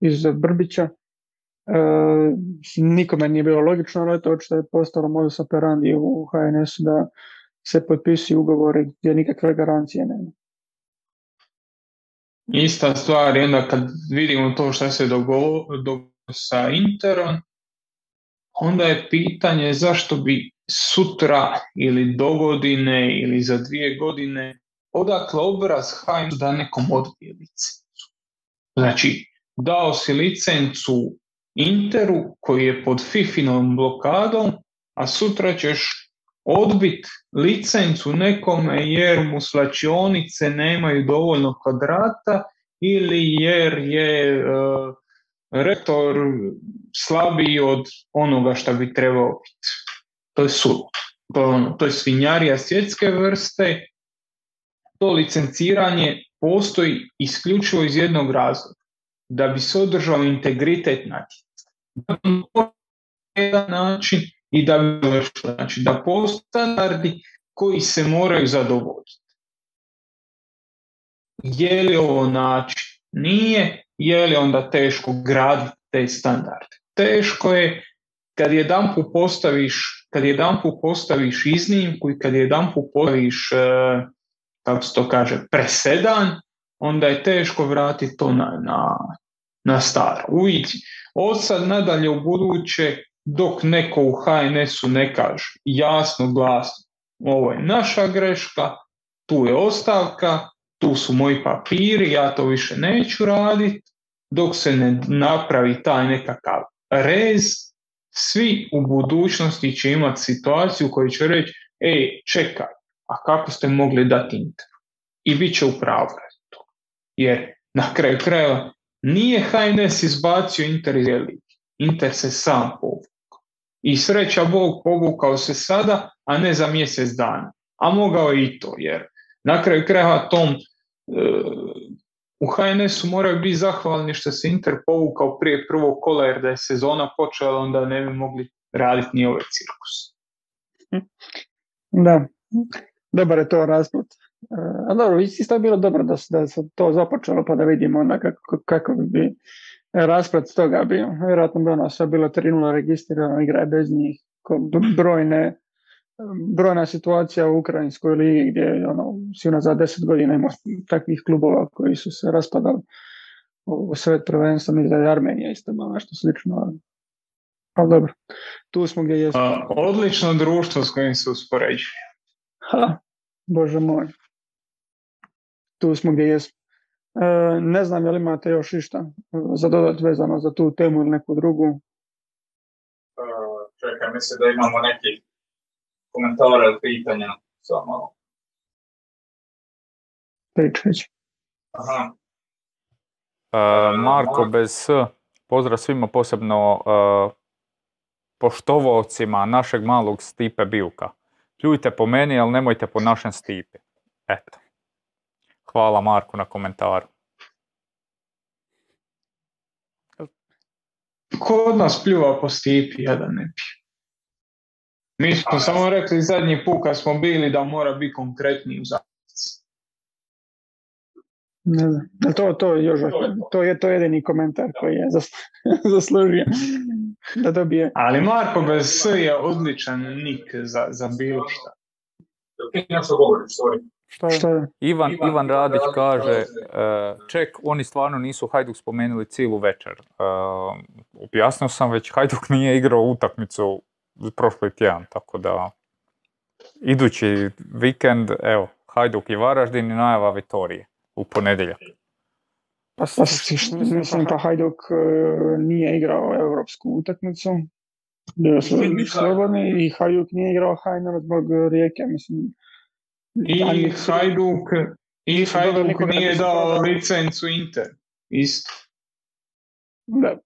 izuzev, Brbića. E, nikome nije bilo logično, ali to očito je postalo modus operandi u HNS da se potpisuju ugovori gdje nikakve garancije nema. Ista stvar je onda kad vidimo to što se dogodilo sa Interom, onda je pitanje zašto bi sutra ili do godine ili za dvije godine odakle obraz HM da nekom odbije licencu. Znači, dao si licencu Interu koji je pod Fifinom blokadom, a sutra ćeš odbit licencu nekome jer mu slačionice nemaju dovoljno kvadrata ili jer je uh, rektor slabiji od onoga što bi trebao biti. To je sud. To ono, to je svinjarija svjetske vrste. To licenciranje postoji isključivo iz jednog razloga. Da bi se održao integritet natjecanja. Jedan način i da znači da postoje standardi koji se moraju zadovoljiti. Je li ovo način? Nije. Je li onda teško graditi te standarde? Teško je kad jedan postaviš, kad jedan postaviš iznimku i kad jedan postaviš, e, kako se to kaže, presedan, onda je teško vratiti to na, na, na staro. Uvijek, od sad nadalje u buduće, dok neko u HNS-u ne kaže jasno, glasno, ovo je naša greška, tu je ostavka, tu su moji papiri, ja to više neću raditi, dok se ne napravi taj nekakav rez, svi u budućnosti će imati situaciju koju će reći, ej, čekaj, a kako ste mogli dati Inter? I bit će u to. Jer na kraju krajeva nije HNS izbacio Inter iz Inter se sam povukao. I sreća Bog povukao se sada, a ne za mjesec dana. A mogao i to, jer na kraju krajeva tom e, u HNS-u moraju biti zahvalni što se Inter povukao prije prvog kola jer da je sezona počela onda ne bi mogli raditi ni ovaj cirkus. Da, dobar je to rasput. A dobro, isto je bilo dobro da, da se to započelo pa da vidimo onda kako, kako bi rasplet toga bio. Vjerojatno bi ono sve bilo 3-0 registrirano, igra je bez njih, brojne brojna situacija u Ukrajinskoj ligi gdje ono, si za deset godina ima takvih klubova koji su se raspadali u svet prvenstva, mislim da je Armenija isto malo nešto slično. Ali dobro, tu smo gdje jesmo. odlično društvo s kojim se uspoređuje. Ha, bože moj. Tu smo gdje jesmo. E, ne znam je li imate još išta za dodat vezano za tu temu ili neku drugu. E, čekaj, mislim da imamo neki komentare ili pitanja. Samo. Aha. Uh, Marko bez S, pozdrav svima posebno uh, poštovocima našeg malog Stipe Bilka. Pljujte po meni, ali nemojte po našem Stipi. Eto. Hvala Marku na komentaru. Ko od nas pljuva po Stipi, jedan ne pije. Mi smo samo rekli zadnji put kad smo bili da mora biti konkretniji u zajednici. Ne znam, to, to, još, to je to jedini komentar koji je zaslužio da dobije. Ali Marko bez S je odličan nik za, za bilo šta. Što je? Ivan, Ivan Radić kaže, e, ček, oni stvarno nisu Hajduk spomenuli cijelu večer. Uh, objasnio sam već, Hajduk nije igrao utakmicu prošli tjedan, tako da idući vikend, evo, Hajduk i Varaždin i najava Vitorije u ponedjeljak. Pa, pa mislim pa Hajduk e, nije igrao europsku utakmicu. Bio su slobodni i Hajduk nije igrao Hajner zbog rijeke, mislim. I Hajduk, i Hajduk nije dao licencu Inter, isto. Da,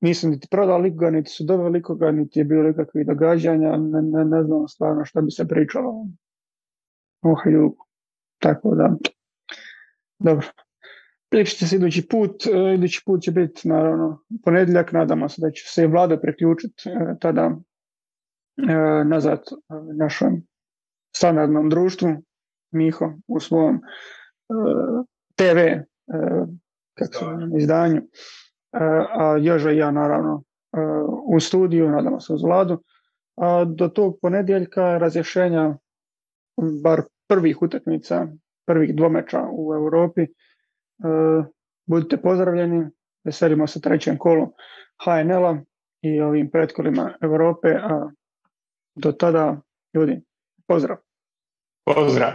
nisu niti prodali likoga, niti su doveli likoga, niti je bilo ikakvih događanja, ne, ne, ne znam stvarno što bi se pričalo o Hajduku. Tako da, dobro. Pričat će se idući put, e, idući put će biti naravno ponedjeljak, nadamo se da će se i vlada priključiti e, tada e, nazad našem standardnom društvu, Miho u svom TV kako izdanju a Joža i ja naravno u studiju, nadamo se uz vladu. A do tog ponedjeljka razrješenja bar prvih utakmica, prvih dvomeča u Europi. Budite pozdravljeni, veselimo se trećem kolu HNL-a i ovim pretkolima Europe, a do tada ljudi, pozdrav! Pozdrav!